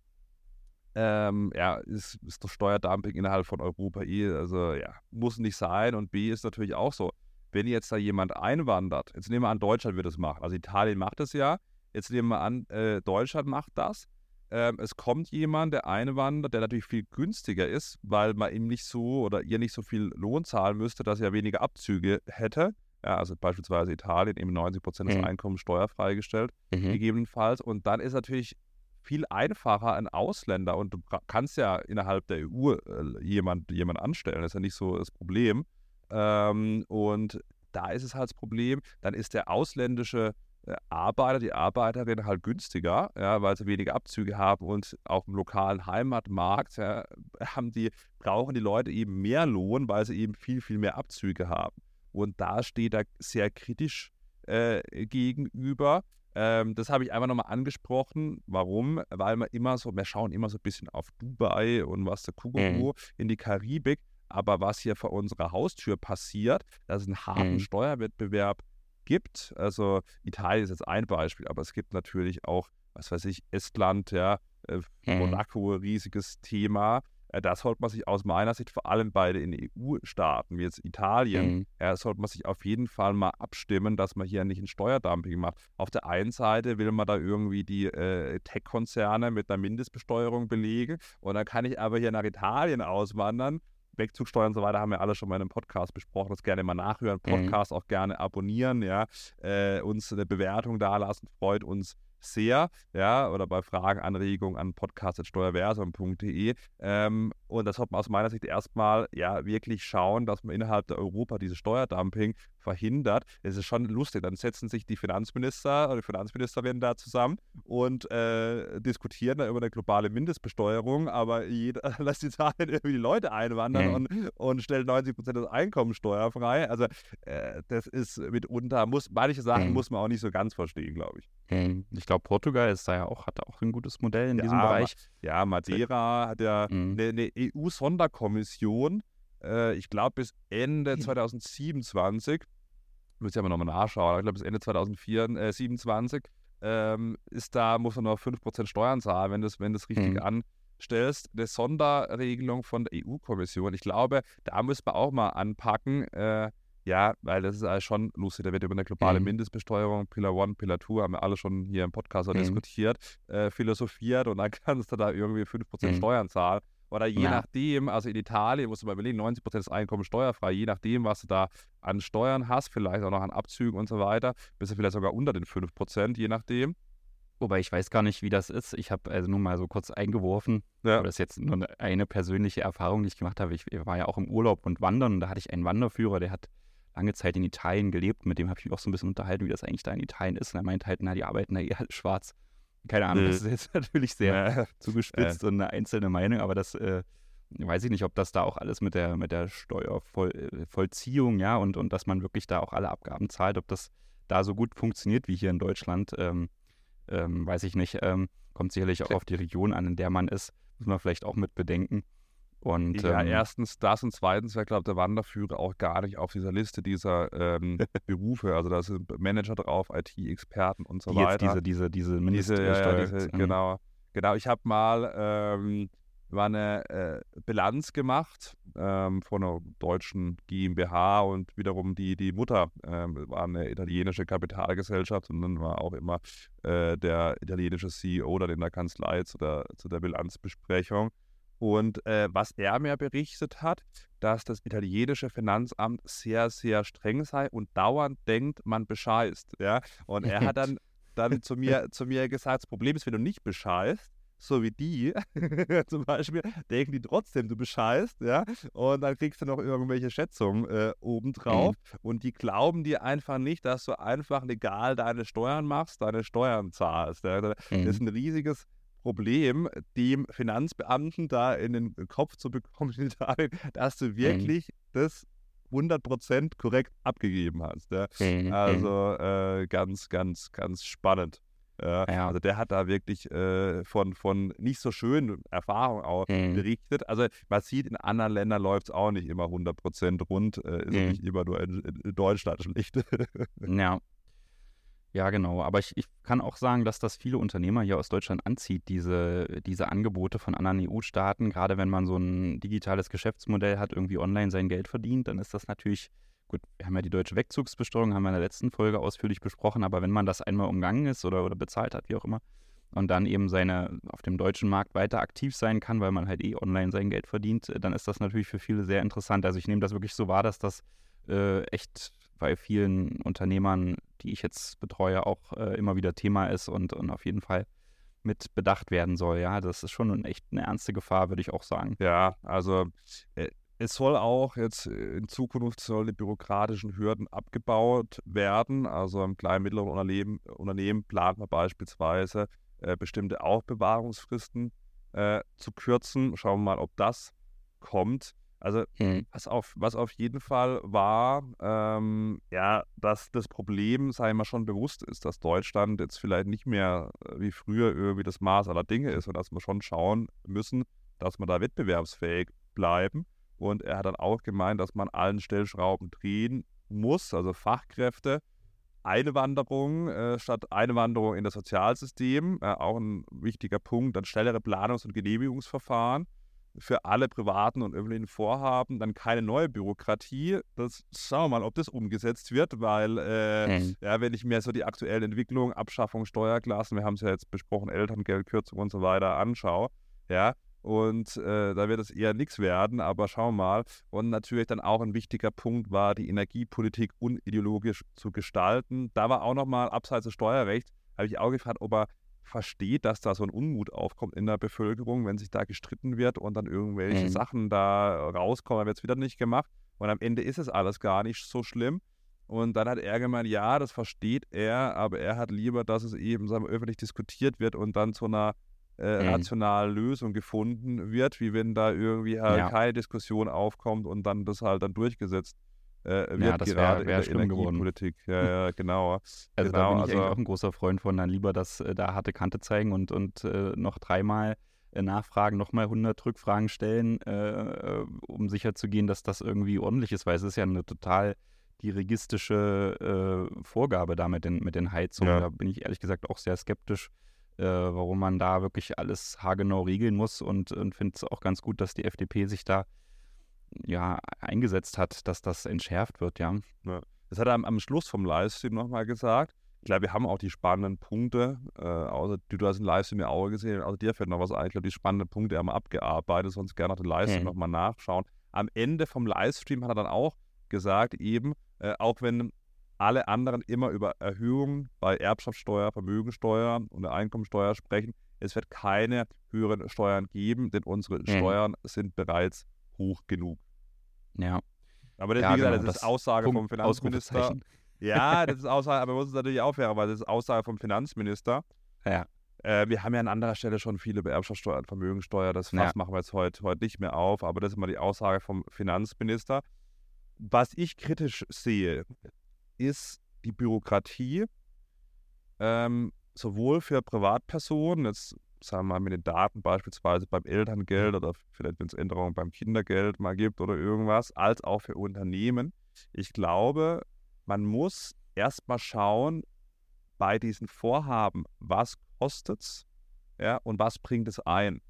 ähm, ja, ist, ist das Steuerdumping innerhalb von Europa eh, also ja, muss nicht sein. Und B ist natürlich auch so, wenn jetzt da jemand einwandert, jetzt nehmen wir an, Deutschland wird es machen. Also Italien macht es ja. Jetzt nehmen wir an, äh, Deutschland macht das. Ähm, es kommt jemand, der einwandert, der natürlich viel günstiger ist, weil man ihm nicht so oder ihr nicht so viel Lohn zahlen müsste, dass er weniger Abzüge hätte. Ja, also beispielsweise Italien eben 90 Prozent des Mhm. Einkommens steuerfrei gestellt mhm. gegebenenfalls. Und dann ist natürlich viel einfacher ein Ausländer und du kannst ja innerhalb der EU äh, jemand, jemand anstellen, das ist ja nicht so das Problem. Ähm, und da ist es halt das Problem, dann ist der ausländische äh, Arbeiter, die Arbeiterin halt günstiger, ja, weil sie weniger Abzüge haben und auf dem lokalen Heimatmarkt ja, haben die, brauchen die Leute eben mehr Lohn, weil sie eben viel, viel mehr Abzüge haben. und da steht er sehr kritisch äh, gegenüber. Ähm, das habe ich einfach nochmal angesprochen. Warum? Weil wir immer so, wir schauen immer so ein bisschen auf Dubai und was der Kugelruhe mhm. in die Karibik. Aber was hier vor unserer Haustür passiert, dass es einen harten mhm. Steuerwettbewerb gibt. Also Italien ist jetzt ein Beispiel, aber es gibt natürlich auch, was weiß ich, Estland, ja, äh, mhm. Monaco, riesiges Thema. Äh, da sollte man sich aus meiner Sicht vor allem bei den EU-Staaten, wie jetzt Italien, mhm. sollte man sich auf jeden Fall mal abstimmen, dass man hier nicht ein Steuerdumping macht. Auf der einen Seite will man da irgendwie die äh, Tech-Konzerne mit einer Mindestbesteuerung belegen und dann kann ich aber hier nach Italien auswandern. Wegzugsteuern und so weiter haben wir alle schon mal in einem Podcast besprochen. Das gerne mal nachhören. Mhm. Podcast mhm. auch gerne abonnieren, ja. Äh, uns eine Bewertung dalassen, freut uns sehr, ja, oder bei Fragen, Anregungen an podcast.steuerversum.de. Ähm, und das sollte man aus meiner Sicht erstmal ja wirklich schauen, dass man innerhalb der Europa dieses Steuerdumping verhindert. Es ist schon lustig, dann setzen sich die Finanzminister oder die Finanzministerin da zusammen und äh, diskutieren da über eine globale Mindestbesteuerung, aber jeder lässt Italien irgendwie die Leute einwandern mhm. und, und stellt 90 Prozent des Einkommens steuerfrei. Also äh, das ist mitunter, muss, manche Sachen mhm. muss man auch nicht so ganz verstehen, glaube ich. Mhm. Ich glaube, Portugal ist da ja auch, hat auch ein gutes Modell in ja, diesem Bereich. Ja, Madeira hat ja mhm. eine, eine EU-Sonderkommission, äh, ich glaube bis Ende 2027, müsste ich aber nochmal nachschauen, ich glaube bis Ende 2027 äh, ähm, ist da, muss man nur 5% Steuern zahlen, wenn du es wenn richtig mhm. anstellst. Eine Sonderregelung von der EU-Kommission. Ich glaube, da müssen wir auch mal anpacken. Äh, ja, weil das ist ja schon lustig. Da wird über eine globale mhm. Mindestbesteuerung, Pillar 1, Pillar 2, haben wir alle schon hier im Podcast mhm. diskutiert, äh, philosophiert und dann kannst du da irgendwie 5% mhm. Steuern zahlen. Oder je ja. nachdem, also in Italien musst du mal überlegen, 90% des Einkommens steuerfrei, je nachdem, was du da an Steuern hast, vielleicht auch noch an Abzügen und so weiter, bist du vielleicht sogar unter den 5%, je nachdem. Wobei ich weiß gar nicht, wie das ist. Ich habe also nur mal so kurz eingeworfen. Ja. Das ist jetzt nur eine persönliche Erfahrung, die ich gemacht habe. Ich war ja auch im Urlaub und wandern und da hatte ich einen Wanderführer, der hat lange Zeit in Italien gelebt. Mit dem habe ich mich auch so ein bisschen unterhalten, wie das eigentlich da in Italien ist. Und er meint halt, na, die arbeiten da eh alle schwarz. Keine Ahnung, das ist jetzt natürlich sehr äh, zugespitzt äh. und eine einzelne Meinung, aber das äh, weiß ich nicht, ob das da auch alles mit der, mit der Steuervollziehung, ja, und, und dass man wirklich da auch alle Abgaben zahlt, ob das da so gut funktioniert wie hier in Deutschland, ähm, ähm, weiß ich nicht. Ähm, kommt sicherlich auch auf die Region an, in der man ist, muss man vielleicht auch mit bedenken. Und, ja, ähm, erstens das und zweitens wäre, glaube der Wanderführer auch gar nicht auf dieser Liste dieser ähm, Berufe. Also da sind Manager drauf, IT-Experten und so die weiter. Diese, diese, diese Mindeststeuer. Diese, ja, diese, genau, genau. Ich habe mal ähm, war eine äh, Bilanz gemacht ähm, von einer deutschen GmbH und wiederum die, die Mutter ähm, war eine italienische Kapitalgesellschaft und dann war auch immer äh, der italienische CEO dann in der Kanzlei zu der, zu der Bilanzbesprechung. Und äh, was er mir berichtet hat, dass das italienische Finanzamt sehr, sehr streng sei und dauernd denkt, man bescheißt. Ja? Und er hat dann, dann zu, mir, zu mir gesagt, das Problem ist, wenn du nicht bescheißt, so wie die zum Beispiel, denken die trotzdem, du bescheißt, ja, und dann kriegst du noch irgendwelche Schätzungen äh, obendrauf mhm. und die glauben dir einfach nicht, dass du einfach legal deine Steuern machst, deine Steuern zahlst. Ja. Das mhm. ist ein riesiges Problem, dem Finanzbeamten da in den Kopf zu bekommen dass du mhm. wirklich mhm. das 100% korrekt abgegeben hast. Ja? Mhm. Also äh, ganz, ganz, ganz spannend. Ja, ja. Also der hat da wirklich äh, von, von nicht so schönen Erfahrungen auch mhm. berichtet. Also man sieht, in anderen Ländern läuft es auch nicht immer 100% rund. Äh, ist mhm. nicht immer nur in, in Deutschland schlicht. ja, ja, genau. Aber ich, ich kann auch sagen, dass das viele Unternehmer hier aus Deutschland anzieht, diese, diese Angebote von anderen EU-Staaten. Gerade wenn man so ein digitales Geschäftsmodell hat, irgendwie online sein Geld verdient, dann ist das natürlich, gut, wir haben ja die deutsche Wegzugsbesteuerung, haben wir in der letzten Folge ausführlich besprochen, aber wenn man das einmal umgangen ist oder, oder bezahlt hat, wie auch immer, und dann eben seine auf dem deutschen Markt weiter aktiv sein kann, weil man halt eh online sein Geld verdient, dann ist das natürlich für viele sehr interessant. Also ich nehme das wirklich so wahr, dass das äh, echt bei vielen Unternehmern, die ich jetzt betreue, auch äh, immer wieder Thema ist und, und auf jeden Fall mit bedacht werden soll. Ja, das ist schon echt eine ernste Gefahr, würde ich auch sagen. Ja, also äh, es soll auch jetzt in Zukunft sollen die bürokratischen Hürden abgebaut werden. Also im kleinen und mittleren Unternehmen, Unternehmen plant man beispielsweise äh, bestimmte Aufbewahrungsfristen äh, zu kürzen. Schauen wir mal, ob das kommt. Also Mhm. was auf, was auf jeden Fall war, ähm, ja, dass das Problem, sei mal schon bewusst ist, dass Deutschland jetzt vielleicht nicht mehr äh, wie früher irgendwie das Maß aller Dinge ist und dass wir schon schauen müssen, dass wir da wettbewerbsfähig bleiben. Und er hat dann auch gemeint, dass man allen Stellschrauben drehen muss, also Fachkräfte, Einwanderung äh, statt Einwanderung in das Sozialsystem, äh, auch ein wichtiger Punkt, dann schnellere Planungs- und Genehmigungsverfahren für alle privaten und öffentlichen Vorhaben, dann keine neue Bürokratie. Das schauen wir mal, ob das umgesetzt wird, weil äh, Mhm. ja, wenn ich mir so die aktuellen Entwicklungen, Abschaffung Steuerklassen, wir haben es ja jetzt besprochen, Elterngeldkürzung und so weiter anschaue, ja, und äh, da wird es eher nichts werden, aber schauen wir mal. Und natürlich dann auch ein wichtiger Punkt war, die Energiepolitik unideologisch zu gestalten. Da war auch nochmal abseits des Steuerrechts, habe ich auch gefragt, ob er versteht, dass da so ein Unmut aufkommt in der Bevölkerung, wenn sich da gestritten wird und dann irgendwelche Mhm. Sachen da rauskommen, dann wird es wieder nicht gemacht. Und am Ende ist es alles gar nicht so schlimm. Und dann hat er gemeint, ja, das versteht er, aber er hat lieber, dass es eben sagen wir, öffentlich diskutiert wird und dann zu einer äh, Mhm. rationalen Lösung gefunden wird, wie wenn da irgendwie halt Ja. keine Diskussion aufkommt und dann das halt dann durchgesetzt äh, wird, Ja, das wär- gerade wär in schlimm der geworden. Energiepolitik. Ja, ja, genau. Also da genau, bin ich also, eigentlich auch ein großer Freund von, dann lieber das äh, da harte Kante zeigen und, und äh, noch dreimal äh, nachfragen, nochmal 100 Rückfragen stellen, äh, äh, um sicherzugehen, dass das irgendwie ordentlich ist, weil es ist ja eine total dirigistische äh, Vorgabe da mit den, mit den Heizungen. Ja. Da bin ich ehrlich gesagt auch sehr skeptisch, äh, warum man da wirklich alles haargenau regeln muss und, und finde es auch ganz gut, dass die FDP sich da ja eingesetzt hat, dass das entschärft wird, ja. Das hat er am, am Schluss vom Livestream nochmal gesagt. Ich glaube, wir haben auch die spannenden Punkte, äh, außer du, du hast den Livestream ja auch gesehen, außer dir fällt noch was ein. Ich glaube, die spannenden Punkte haben wir abgearbeitet, sonst gerne noch den Livestream Mhm. nochmal nachschauen. Am Ende vom Livestream hat er dann auch gesagt, eben, äh, auch wenn alle anderen immer über Erhöhungen bei Erbschaftssteuer, Vermögensteuer und der Einkommensteuer sprechen, es wird keine höheren Steuern geben, denn unsere Mhm. Steuern sind bereits hoch genug. Ja, Aber das, Ja, wie gesagt, genau, das ist das Aussage vom Punkt, Finanzminister. Ausrufezeichen. Ja, das ist Aussage, aber man muss es natürlich aufhören, weil das ist Aussage vom Finanzminister. Ja. Äh, wir haben ja an anderer Stelle schon viel über Erbschaftssteuer und Vermögensteuer. Das Fass Ja. machen wir jetzt heute, heute nicht mehr auf, aber das ist immer die Aussage vom Finanzminister. Was ich kritisch sehe, ist die Bürokratie, ähm, sowohl für Privatpersonen, jetzt sagen wir mal mit den Daten beispielsweise beim Elterngeld oder vielleicht wenn es Änderungen beim Kindergeld mal gibt oder irgendwas, als auch für Unternehmen. Ich glaube, man muss erstmal schauen bei diesen Vorhaben, was kostet es ja, und was bringt es ein.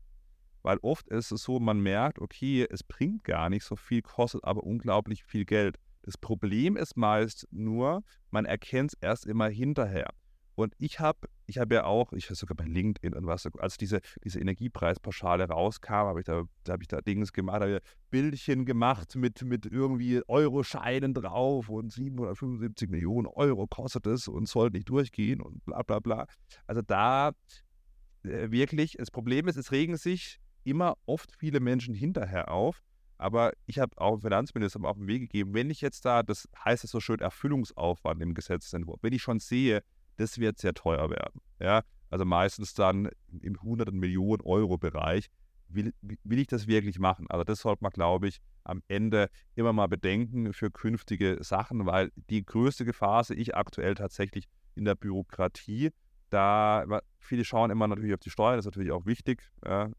Weil oft ist es so, man merkt, okay, es bringt gar nicht so viel, kostet aber unglaublich viel Geld. Das Problem ist meist nur, man erkennt es erst immer hinterher. Und ich habe ich hab ja auch, ich habe sogar bei LinkedIn und was, als diese, diese Energiepreispauschale rauskam, habe ich da, da habe ich da Dings gemacht, habe ich Bildchen gemacht mit, mit irgendwie Euroscheinen drauf und 775 Millionen Euro kostet es und soll nicht durchgehen und bla bla bla. Also da äh, wirklich, das Problem ist, es regen sich immer oft viele Menschen hinterher auf. Aber ich habe auch dem Finanzminister auf den Weg gegeben, wenn ich jetzt da, das heißt es so schön, Erfüllungsaufwand im Gesetzentwurf, wenn ich schon sehe, das wird sehr teuer werden. Ja, also meistens dann im hunderten Millionen Euro Bereich. Will, will ich das wirklich machen? Also das sollte man, glaube ich, am Ende immer mal bedenken für künftige Sachen, weil die größte Gefahr sehe ich aktuell tatsächlich in der Bürokratie. Da viele schauen immer natürlich auf die Steuern, das ist natürlich auch wichtig. Ja.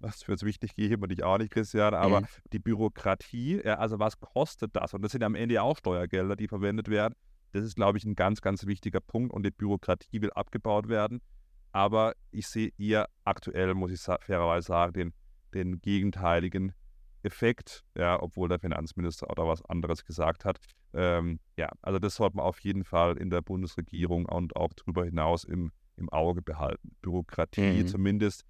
Was für es wichtig geben und ich auch nicht, Christian, aber Mhm. die Bürokratie, ja, also was kostet das? Und das sind am Ende ja auch Steuergelder, die verwendet werden. Das ist, glaube ich, ein ganz, ganz wichtiger Punkt und die Bürokratie will abgebaut werden. Aber ich sehe eher aktuell, muss ich fairerweise sagen, den, den gegenteiligen Effekt, ja, obwohl der Finanzminister auch da was anderes gesagt hat. Ähm, ja, also das sollte man auf jeden Fall in der Bundesregierung und auch darüber hinaus im, im Auge behalten. Bürokratie Mhm. zumindest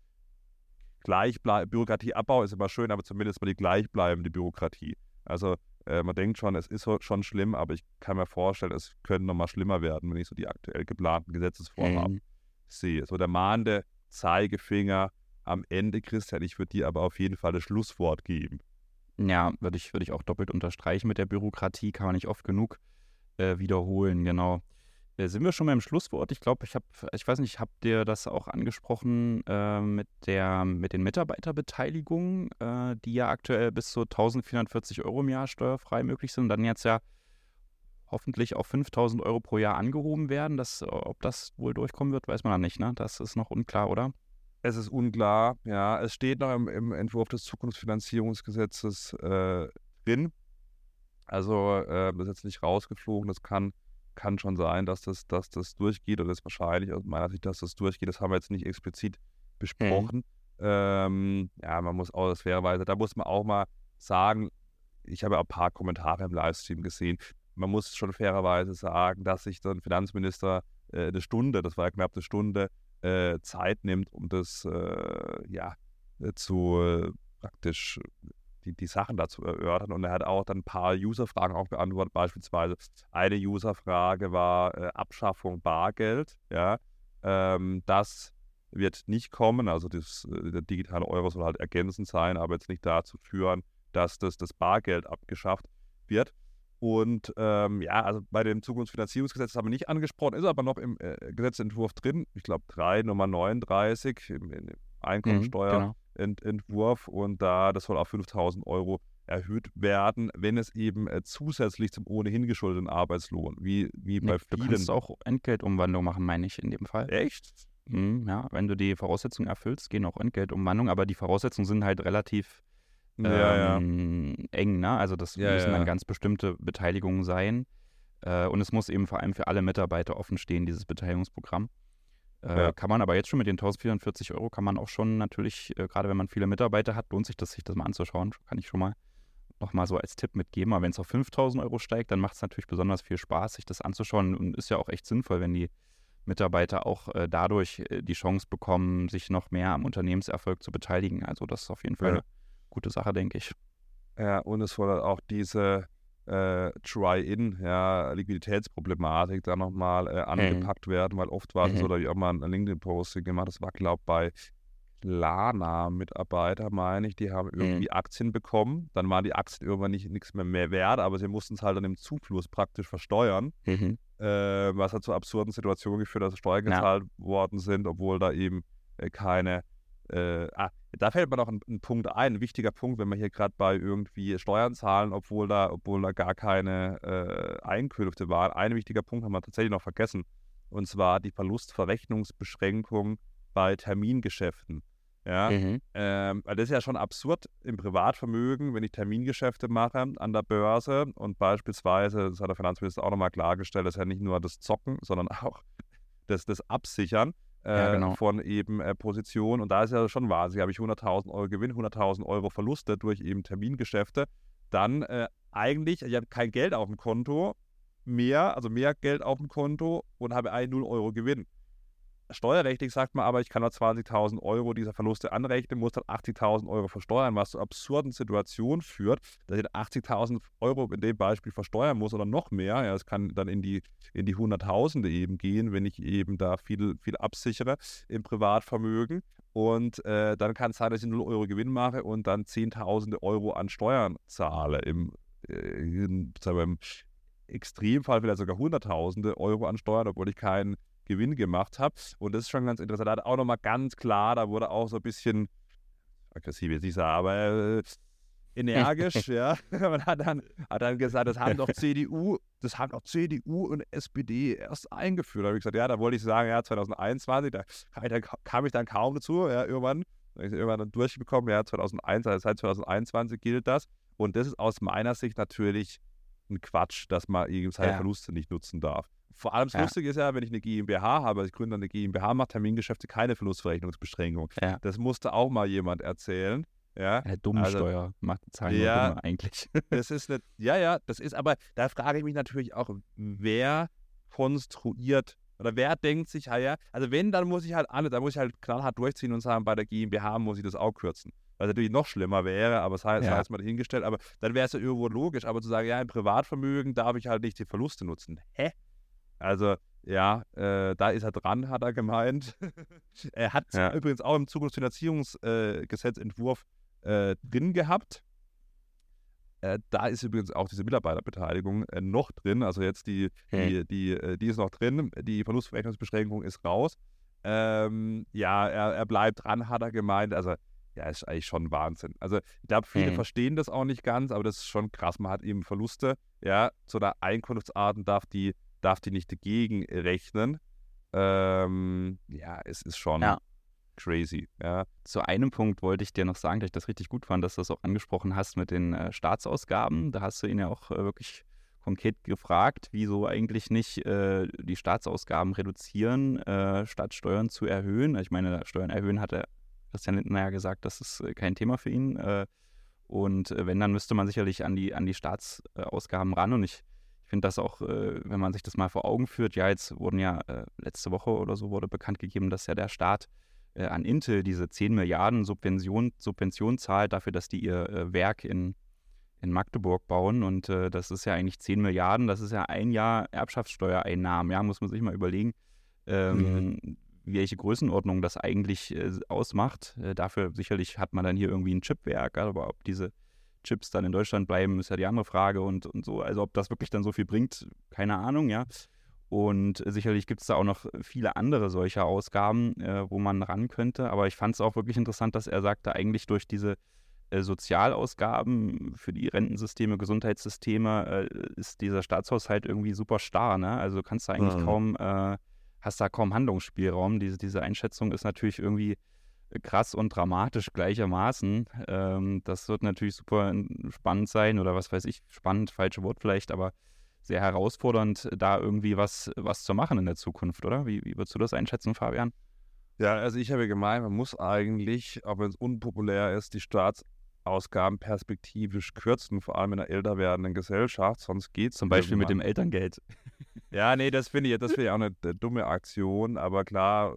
gleich Bürokratieabbau ist immer schön, aber zumindest mal die gleichbleibende Bürokratie. Also äh, man denkt schon, es ist schon schlimm, aber ich kann mir vorstellen, es könnte noch mal schlimmer werden, wenn ich so die aktuell geplanten Gesetzesvorhaben Mhm. sehe. So der mahnende Zeigefinger am Ende, Christian, ich würde dir aber auf jeden Fall das Schlusswort geben. Ja, würde ich, würd ich auch doppelt unterstreichen mit der Bürokratie, kann man nicht oft genug äh, wiederholen, genau. Äh, sind wir schon beim Schlusswort? Ich glaube, ich habe, ich weiß nicht, habt ihr das auch angesprochen äh, mit, der, mit den Mitarbeiterbeteiligungen, äh, die ja aktuell bis zu 1440 Euro im Jahr steuerfrei möglich sind und dann jetzt ja hoffentlich auf 5000 Euro pro Jahr angehoben werden. Das, ob das wohl durchkommen wird, weiß man noch nicht. Ne? Das ist noch unklar, oder? Es ist unklar, ja. Es steht noch im, im Entwurf des Zukunftsfinanzierungsgesetzes äh, drin. Also äh, das ist jetzt nicht rausgeflogen. Das kann kann schon sein, dass das, dass das durchgeht oder ist wahrscheinlich aus meiner Sicht, dass das durchgeht. Das haben wir jetzt nicht explizit mhm. besprochen. Mhm. Ähm, ja, man muss auch das fairerweise, da muss man auch mal sagen, ich habe ja ein paar Kommentare im Livestream gesehen. Man muss schon fairerweise sagen, dass sich dann Finanzminister äh, eine Stunde, das war ja knapp eine Stunde, äh, Zeit nimmt, um das äh, ja äh, zu äh, praktisch die, die Sachen dazu erörtern. Und er hat auch dann ein paar User-Fragen auch beantwortet. Beispielsweise eine User-Frage war äh, Abschaffung Bargeld. Ja, ähm, das wird nicht kommen. Also das, äh, der digitale Euro soll halt ergänzend sein, aber jetzt nicht dazu führen, dass das, das Bargeld abgeschafft wird. Und ähm, ja, also bei dem Zukunftsfinanzierungsgesetz haben wir nicht angesprochen, ist aber noch im äh, Gesetzentwurf drin. Ich glaube 3 Nummer 39 im, im Einkommensteuer. Mhm, genau. Ent Entwurf und da das soll auf 5000 Euro erhöht werden, wenn es eben äh, zusätzlich zum ohnehin geschuldeten Arbeitslohn, wie, wie bei vielen. Du kannst auch Entgeltumwandlung machen, meine ich in dem Fall. Echt? Mhm, ja, wenn du die Voraussetzungen erfüllst, gehen auch Entgeltumwandlungen, aber die Voraussetzungen sind halt relativ ja, ähm, ja. eng, ne? Also das ja, müssen dann ganz bestimmte Beteiligungen sein. Äh, und es muss eben vor allem für alle Mitarbeiter offen stehen, dieses Beteiligungsprogramm. Äh, ja. Kann man aber jetzt schon mit den 1440 Euro, kann man auch schon natürlich, äh, gerade wenn man viele Mitarbeiter hat, lohnt sich das, sich das mal anzuschauen. Kann ich schon mal nochmal so als Tipp mitgeben. Aber wenn es auf 5000 Euro steigt, dann macht es natürlich besonders viel Spaß, sich das anzuschauen und ist ja auch echt sinnvoll, wenn die Mitarbeiter auch äh, dadurch die Chance bekommen, sich noch mehr am Unternehmenserfolg zu beteiligen. Also das ist auf jeden Fall ja. eine gute Sache, denke ich. Ja, und es soll auch diese äh, Try-In, ja, Liquiditätsproblematik da nochmal äh, mhm. angepackt mhm. werden, weil oft war es mhm. so, da habe ich auch mal ein LinkedIn-Posting gemacht, das war, glaube ich, bei Lana-Mitarbeiter, meine ich, die haben mhm. irgendwie mhm. Aktien bekommen. Dann waren die Aktien irgendwann nicht nichts mehr, mehr wert, aber sie mussten es halt dann im Zufluss praktisch versteuern. Mhm. Äh, was hat zu absurden Situationen geführt, dass Steuern gezahlt ja. worden sind, obwohl da eben äh, keine äh, ah, da fällt mir noch ein, ein, Punkt ein, ein wichtiger Punkt, wenn wir hier gerade bei irgendwie Steuern zahlen, obwohl da, obwohl da gar keine äh, Einkünfte waren. Ein wichtiger Punkt haben wir tatsächlich noch vergessen, und zwar die Verlustverrechnungsbeschränkung bei Termingeschäften. Ja, mhm. ähm, weil das ist ja schon absurd im Privatvermögen, wenn ich Termingeschäfte mache an der Börse und beispielsweise, das hat der Finanzminister auch nochmal klargestellt, das ist ja nicht nur das Zocken, sondern auch das, das Absichern ja, äh, genau. von eben äh, Positionen. Und da ist ja schon wahnsinnig. Habe ich 100.000 Euro Gewinn, 100.000 Euro Verluste durch eben Termingeschäfte. Dann äh, eigentlich, ich habe kein Geld auf dem Konto, mehr, also mehr Geld auf dem Konto und habe eigentlich 0 Euro Gewinn. Steuerrechtlich sagt man aber, ich kann nur 20.000 Euro dieser Verluste anrechnen, muss dann 80.000 Euro versteuern, was zu absurden Situationen führt, dass ich 80.000 Euro in dem Beispiel versteuern muss oder noch mehr. Ja, es kann dann in die, in die Hunderttausende eben gehen, wenn ich eben da viel, viel absichere im Privatvermögen. Und äh, dann kann es sein, dass ich 0 Euro Gewinn mache und dann Zehntausende Euro an Steuern zahle. Im, äh, in, sagen wir, im Extremfall vielleicht sogar Hunderttausende Euro an Steuern, obwohl ich keinen Gewinn gemacht habe. Und das ist schon ganz interessant. Da hat auch nochmal ganz klar, da wurde auch so ein bisschen aggressiv jetzt nicht sagen, aber äh, energisch, ja. Man hat dann, hat dann gesagt, das haben doch CDU, das haben doch CDU und SPD erst eingeführt. Da habe ich gesagt, ja, da wollte ich sagen, ja, 2021, da kam ich dann, kam ich dann kaum dazu, ja, irgendwann. Da habe ich irgendwann dann durchbekommen, ja, 2001, also seit 2021 gilt das. Und das ist aus meiner Sicht natürlich ein Quatsch, dass man eben seine ja. Verluste nicht nutzen darf. Vor allem das ja. Lustige ist ja, wenn ich eine GmbH habe, ich gründe eine GmbH, macht Termingeschäfte keine Verlustverrechnungsbeschränkung. Ja. Das musste auch mal jemand erzählen. Ja, eine Dummsteuer also, macht Zahlen ja, dumme eigentlich. das ist eine, ja, ja, das ist, aber da frage ich mich natürlich auch, wer konstruiert oder wer denkt sich, ja, also wenn, dann muss ich halt alle, da muss ich halt knallhart durchziehen und sagen, bei der GmbH muss ich das auch kürzen. Was natürlich noch schlimmer wäre, aber das heißt, ja. das heißt mal dahingestellt, aber dann wäre es ja irgendwo logisch, aber zu sagen, ja, im Privatvermögen darf ich halt nicht die Verluste nutzen. Hä? Also ja, äh, da ist er dran, hat er gemeint. er hat ja. übrigens auch im Zukunftsfinanzierungsgesetzentwurf äh, drin gehabt. Äh, da ist übrigens auch diese Mitarbeiterbeteiligung äh, noch drin. Also jetzt die, Hm. die, die, äh, die ist noch drin. Die Verlustverrechnungsbeschränkung ist raus. Ähm, ja, er, er bleibt dran, hat er gemeint. Also, ja, ist eigentlich schon Wahnsinn. Also, ich glaube, viele Hm. verstehen das auch nicht ganz, aber das ist schon krass. Man hat eben Verluste. Ja, zu einer Einkunftsarten darf die, darf die nicht dagegen rechnen. Ähm, ja, es ist schon Ja. crazy. Ja. Zu einem Punkt wollte ich dir noch sagen, dass ich das richtig gut fand, dass du das auch angesprochen hast mit den äh, Staatsausgaben. Da hast du ihn ja auch äh, wirklich konkret gefragt, wieso eigentlich nicht äh, die Staatsausgaben reduzieren, äh, statt Steuern zu erhöhen. Ich meine, Steuern erhöhen hat der Christian Lindner ja gesagt, das ist äh, kein Thema für ihn. Äh, und wenn, dann müsste man sicherlich an die, an die Staatsausgaben ran. Und ich, ich finde das auch, äh, wenn man sich das mal vor Augen führt, ja, jetzt wurden ja äh, letzte Woche oder so wurde bekannt gegeben, dass ja der Staat äh, an Intel diese 10 Milliarden Subvention, Subvention zahlt dafür, dass die ihr äh, Werk in, in Magdeburg bauen. Und äh, das ist ja eigentlich 10 Milliarden, das ist ja ein Jahr Erbschaftssteuereinnahmen. Ja, muss man sich mal überlegen, ähm, welche Größenordnung das eigentlich äh, ausmacht. Dafür sicherlich hat man dann hier irgendwie ein Chipwerk, aber ob diese Chips dann in Deutschland bleiben, ist ja die andere Frage und, und so. Also ob das wirklich dann so viel bringt, keine Ahnung, ja. Und sicherlich gibt es da auch noch viele andere solcher Ausgaben, äh, wo man ran könnte. Aber ich fand es auch wirklich interessant, dass er sagte, eigentlich durch diese äh, Sozialausgaben für die Rentensysteme, Gesundheitssysteme, äh, ist dieser Staatshaushalt irgendwie super starr. Ne? Also kannst du eigentlich Mhm. kaum, äh, hast da kaum Handlungsspielraum. Diese, diese Einschätzung ist natürlich irgendwie krass und dramatisch gleichermaßen. Ähm, das wird natürlich super spannend sein oder was weiß ich, spannend, falsche Wort vielleicht, aber sehr herausfordernd, da irgendwie was, was zu machen in der Zukunft, oder? Wie, wie würdest du das einschätzen, Fabian? Ja, also ich habe gemeint, man muss eigentlich, auch wenn es unpopulär ist, die Staatsausgaben perspektivisch kürzen, vor allem in einer älter werdenden Gesellschaft, sonst geht es Zum Beispiel mit dem Elterngeld. Ja, nee, das finde ich, das finde ich auch eine dumme Aktion, aber klar,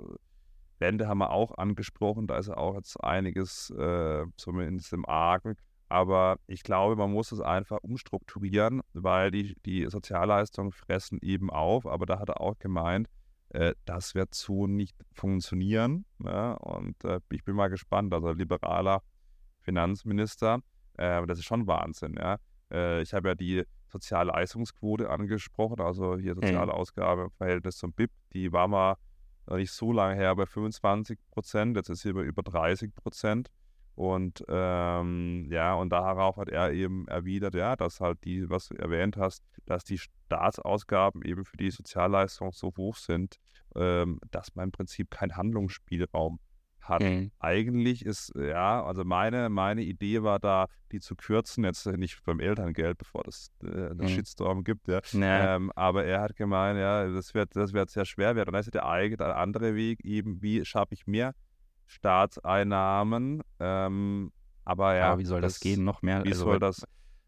Rente haben wir auch angesprochen, da ist ja auch jetzt einiges äh, zumindest im Argen. Aber ich glaube, man muss es einfach umstrukturieren, weil die, die Sozialleistungen fressen eben auf. Aber da hat er auch gemeint, äh, das wird so nicht funktionieren. Ja? Und äh, ich bin mal gespannt. Also liberaler Finanzminister, äh, das ist schon Wahnsinn. Ja? Äh, ich habe ja die Sozialleistungsquote angesprochen, also hier soziale Ausgabe im Verhältnis zum BIP. Die war mal noch nicht so lange her bei 25 Prozent, jetzt ist sie bei über 30 Prozent. Und ähm, ja, und darauf hat er eben erwidert, ja, dass halt die, was du erwähnt hast, dass die Staatsausgaben eben für die Sozialleistung so hoch sind, ähm, dass man im Prinzip keinen Handlungsspielraum hat. Mhm. Eigentlich ist, ja, also meine, meine Idee war da, die zu kürzen, jetzt nicht beim Elterngeld, bevor das äh, einen Mhm. Shitstorm gibt, ja. Naja, Ähm, aber er hat gemeint, ja, das wird, das wird sehr schwer werden. Und da ist ja der eigene, der andere Weg eben, wie schaffe ich mehr Staatseinnahmen? Ähm, aber ja, aber wie soll das, gehen? Noch mehr? Wie also, soll das?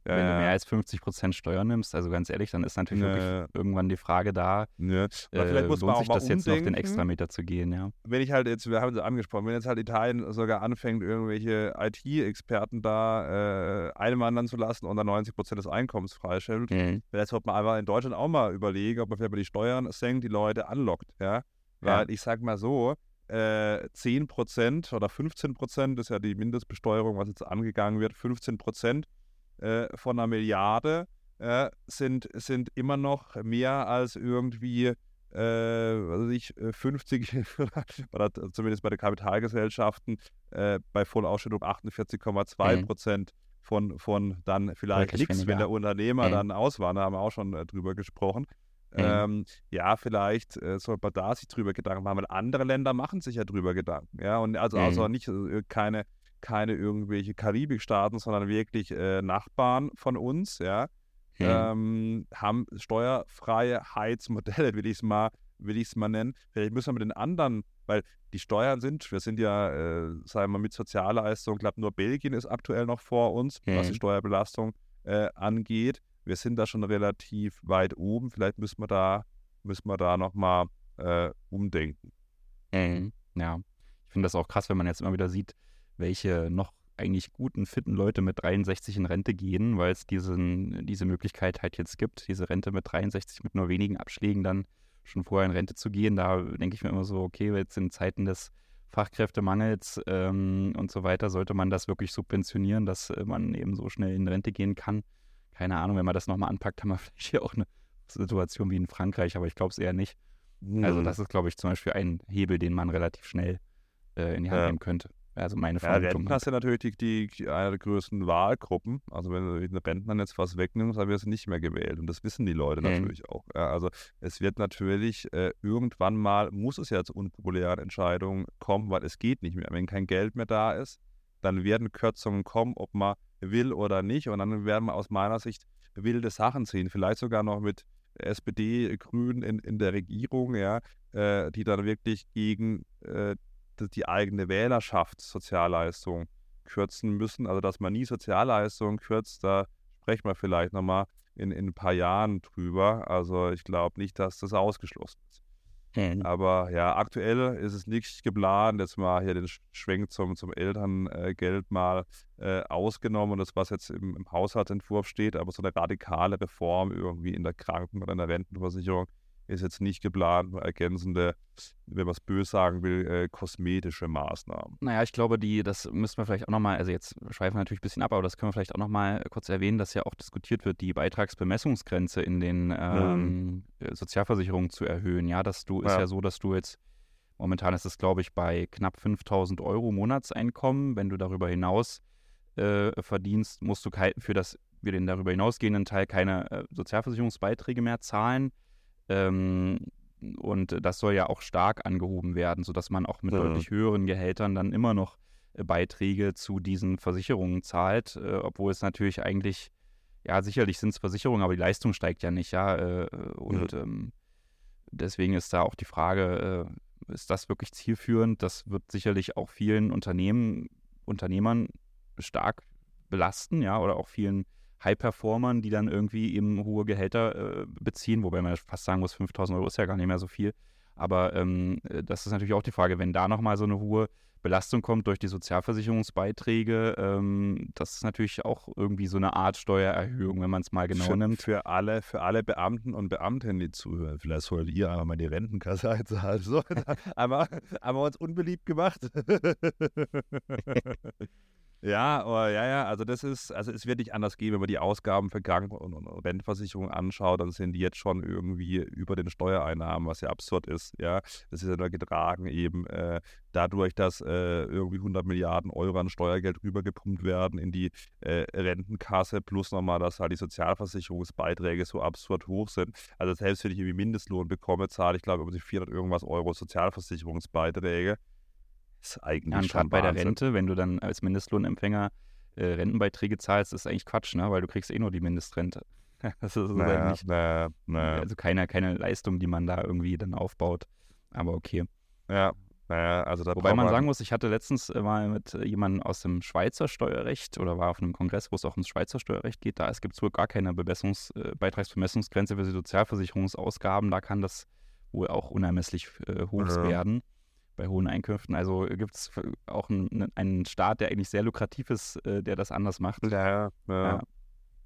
Ja, Wenn du mehr als 50 Prozent Steuern nimmst, also ganz ehrlich, dann ist natürlich Nö. wirklich irgendwann die Frage da. Aber äh, vielleicht muss man auch sich mal das jetzt noch den umdenken. Extrameter zu gehen, ja. wenn ich halt jetzt, wir haben es angesprochen, wenn jetzt halt Italien sogar anfängt, irgendwelche IT-Experten da äh, einwandern zu lassen und dann 90 Prozent des Einkommens freistellt, Mhm. vielleicht sollte man einfach in Deutschland auch mal überlegen, ob man vielleicht mal die Steuern senkt, die Leute anlockt, ja. Weil Ja. ich sag mal so, äh, 10 Prozent oder 15 Prozent ist ja die Mindestbesteuerung, was jetzt angegangen wird, 15 Prozent äh, von einer Milliarde äh, sind, sind immer noch mehr als irgendwie äh, ich, äh, 50 oder zumindest bei den Kapitalgesellschaften äh, bei Vollausschüttung 48,2 Mhm. Prozent von, von dann vielleicht nichts, wenn der Unternehmer Mhm. dann auswandert, haben wir auch schon äh, drüber gesprochen. Mhm. Ähm, ja, vielleicht äh, sollte man da sich drüber Gedanken machen, weil andere Länder machen sich ja drüber Gedanken. Ja, und also, Mhm. also nicht äh, keine, keine irgendwelche Karibikstaaten, sondern wirklich äh, Nachbarn von uns, ja, Mhm. ähm, haben steuerfreie Heizmodelle, will ich es mal, will ich es mal nennen. Vielleicht müssen wir mit den anderen, weil die Steuern sind, wir sind ja, äh, sagen wir mal, mit Sozialleistung, ich glaube, nur Belgien ist aktuell noch vor uns, was die Mhm. Steuerbelastung äh, angeht. Wir sind da schon relativ weit oben. Vielleicht müssen wir da, müssen wir da nochmal äh, umdenken. Mhm. Ja, ich finde das auch krass, wenn man jetzt immer wieder sieht, welche noch eigentlich guten, fitten Leute mit 63 in Rente gehen, weil es diesen, diese Möglichkeit halt jetzt gibt, diese Rente mit 63 mit nur wenigen Abschlägen dann schon vorher in Rente zu gehen. Da denke ich mir immer so, okay, jetzt in Zeiten des Fachkräftemangels ähm, und so weiter, sollte man das wirklich subventionieren, dass äh, man eben so schnell in Rente gehen kann. Keine Ahnung, wenn man das nochmal anpackt, haben wir vielleicht hier auch eine Situation wie in Frankreich, aber ich glaube es eher nicht. Mhm. Also das ist, glaube ich, zum Beispiel ein Hebel, den man relativ schnell äh, in die Hand ja. nehmen könnte. Also meine Vermutung. Ja, Rentner sind natürlich die, die, eine der größten Wahlgruppen. Also wenn du den Rentnern jetzt was wegnimmst, dann wirst du nicht mehr gewählt. Und das wissen die Leute mhm. natürlich auch. Ja, also es wird natürlich äh, irgendwann mal, muss es ja zu unpopulären Entscheidungen kommen, weil es geht nicht mehr. Wenn kein Geld mehr da ist, dann werden Kürzungen kommen, ob man will oder nicht. Und dann werden wir aus meiner Sicht wilde Sachen ziehen. Vielleicht sogar noch mit SPD, Grünen in, in der Regierung, ja, äh, die dann wirklich gegen äh, die eigene Wählerschaft Sozialleistungen kürzen müssen. Also dass man nie Sozialleistungen kürzt, da sprechen wir vielleicht nochmal in, in ein paar Jahren drüber. Also ich glaube nicht, dass das ausgeschlossen ist. Mhm. Aber ja, aktuell ist es nicht geplant, jetzt mal hier den Schwenk zum, zum Elterngeld mal äh, ausgenommen, das was jetzt im, im Haushaltsentwurf steht, aber so eine radikale Reform irgendwie in der Kranken- oder in der Rentenversicherung ist jetzt nicht geplant, ergänzende, wenn man es böse sagen will, äh, kosmetische Maßnahmen. Naja, ich glaube, die, das müssen wir vielleicht auch nochmal, also jetzt schweifen wir natürlich ein bisschen ab, aber das können wir vielleicht auch nochmal kurz erwähnen, dass ja auch diskutiert wird, die Beitragsbemessungsgrenze in den ähm, mhm. Sozialversicherungen zu erhöhen. Ja, dass du, ist ja. ja so, dass du jetzt, momentan ist es, glaube ich, bei knapp 5000 Euro Monatseinkommen. Wenn du darüber hinaus äh, verdienst, musst du für das, für den darüber hinausgehenden Teil keine äh, Sozialversicherungsbeiträge mehr zahlen. Ähm, und das soll ja auch stark angehoben werden, sodass man auch mit ja. deutlich höheren Gehältern dann immer noch äh, Beiträge zu diesen Versicherungen zahlt, äh, obwohl es natürlich eigentlich, ja, sicherlich sind es Versicherungen, aber die Leistung steigt ja nicht, ja. Äh, und ja. Ähm, deswegen ist da auch die Frage, äh, ist das wirklich zielführend? Das wird sicherlich auch vielen Unternehmen, Unternehmern stark belasten, ja, oder auch vielen High-Performern, die dann irgendwie eben hohe Gehälter äh, beziehen, wobei man fast sagen muss, 5000 Euro ist ja gar nicht mehr so viel. Aber ähm, äh, das ist natürlich auch die Frage, wenn da nochmal so eine hohe Belastung kommt durch die Sozialversicherungsbeiträge, ähm, das ist natürlich auch irgendwie so eine Art Steuererhöhung, wenn man es mal genau für, nimmt. Für alle, für alle Beamten und Beamtinnen, die zuhören, vielleicht solltet ihr einmal mal die Rentenkasse einzahlen. So, einmal, einmal uns unbeliebt gemacht. Ja, oh, ja, ja, also das ist, also es wird nicht anders gehen, wenn man die Ausgaben für Kranken- und, und Rentenversicherung anschaut, dann sind die jetzt schon irgendwie über den Steuereinnahmen, was ja absurd ist, ja. Das ist ja nur getragen eben äh, dadurch, dass äh, irgendwie 100 Milliarden Euro an Steuergeld rübergepumpt werden in die äh, Rentenkasse, plus nochmal, dass halt die Sozialversicherungsbeiträge so absurd hoch sind. Also selbst wenn ich irgendwie Mindestlohn bekomme, zahle ich glaube ich 400 irgendwas Euro Sozialversicherungsbeiträge ist eigentlich ja, schon bei der Rente, wenn du dann als Mindestlohnempfänger äh, Rentenbeiträge zahlst, ist eigentlich Quatsch, ne? weil du kriegst eh nur die Mindestrente. das ist naja, halt nicht, naja, naja. also keine, keine Leistung, die man da irgendwie dann aufbaut. Aber okay. Ja, naja, also da Wobei man sagen muss, ich hatte letztens äh, mal mit äh, jemandem aus dem Schweizer Steuerrecht oder war auf einem Kongress, wo es auch ums Schweizer Steuerrecht geht. Da es gibt wohl gar keine Bemessungs, äh, Beitragsbemessungsgrenze für die Sozialversicherungsausgaben. Da kann das wohl auch unermesslich äh, hoch ja. werden bei hohen Einkünften. Also gibt es auch einen, einen Staat, der eigentlich sehr lukrativ ist, äh, der das anders macht. Ja, ja. ja.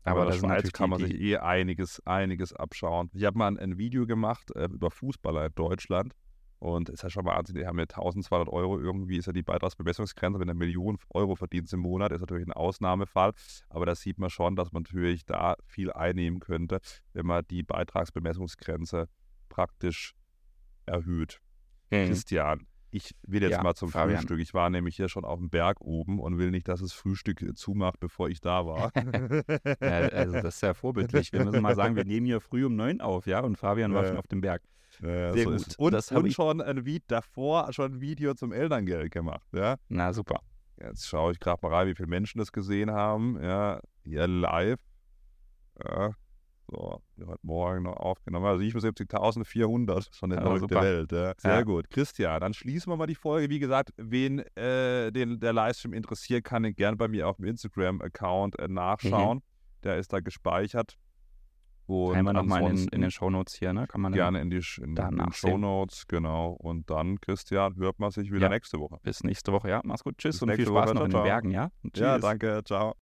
Aber, Aber Schweiz kann man sich eh einiges, einiges abschauen. Ich habe mal ein, ein, Video gemacht äh, über Fußballer in Deutschland. Und es ist ja schon Wahnsinn, die haben ja 1200 Euro irgendwie, ist ja die Beitragsbemessungsgrenze. Wenn eine Million Euro verdient im Monat, ist natürlich ein Ausnahmefall. Aber da sieht man schon, dass man natürlich da viel einnehmen könnte, wenn man die Beitragsbemessungsgrenze praktisch erhöht. Mhm. Christian, ich will jetzt ja, mal zum Fabian. Frühstück. Ich war nämlich hier schon auf dem Berg oben und will nicht, dass das Frühstück äh, zumacht, bevor ich da war. ja, also das ist ja vorbildlich. Wir müssen mal sagen, wir nehmen hier früh um neun auf, ja, und Fabian war schon auf dem Berg. Ja, Sehr so gut. Und, das und schon ein Video davor schon ein Video zum Elterngeld gemacht, ja. Na super. Jetzt schaue ich gerade mal rein, wie viele Menschen das gesehen haben. Ja, hier live. Ja, so, heute Morgen noch aufgenommen. Also 77.400 schon in der ja, Welt. Ja. Sehr ja. gut. Christian, dann schließen wir mal die Folge. Wie gesagt, wen äh, den, der Livestream interessiert, kann den gerne bei mir auf dem Instagram-Account äh, nachschauen. Mhm. Der ist da gespeichert. Und Einmal nochmal in, in den Shownotes hier, ne? Kann man gerne in die, in, in Shownotes, genau. Und dann, Christian, hört man sich wieder ja. nächste Woche. Bis nächste Woche, ja. Mach's gut. Tschüss Bis und viel Spaß Woche. noch in den Bergen, ja? Tschüss. Ja, danke. Ciao.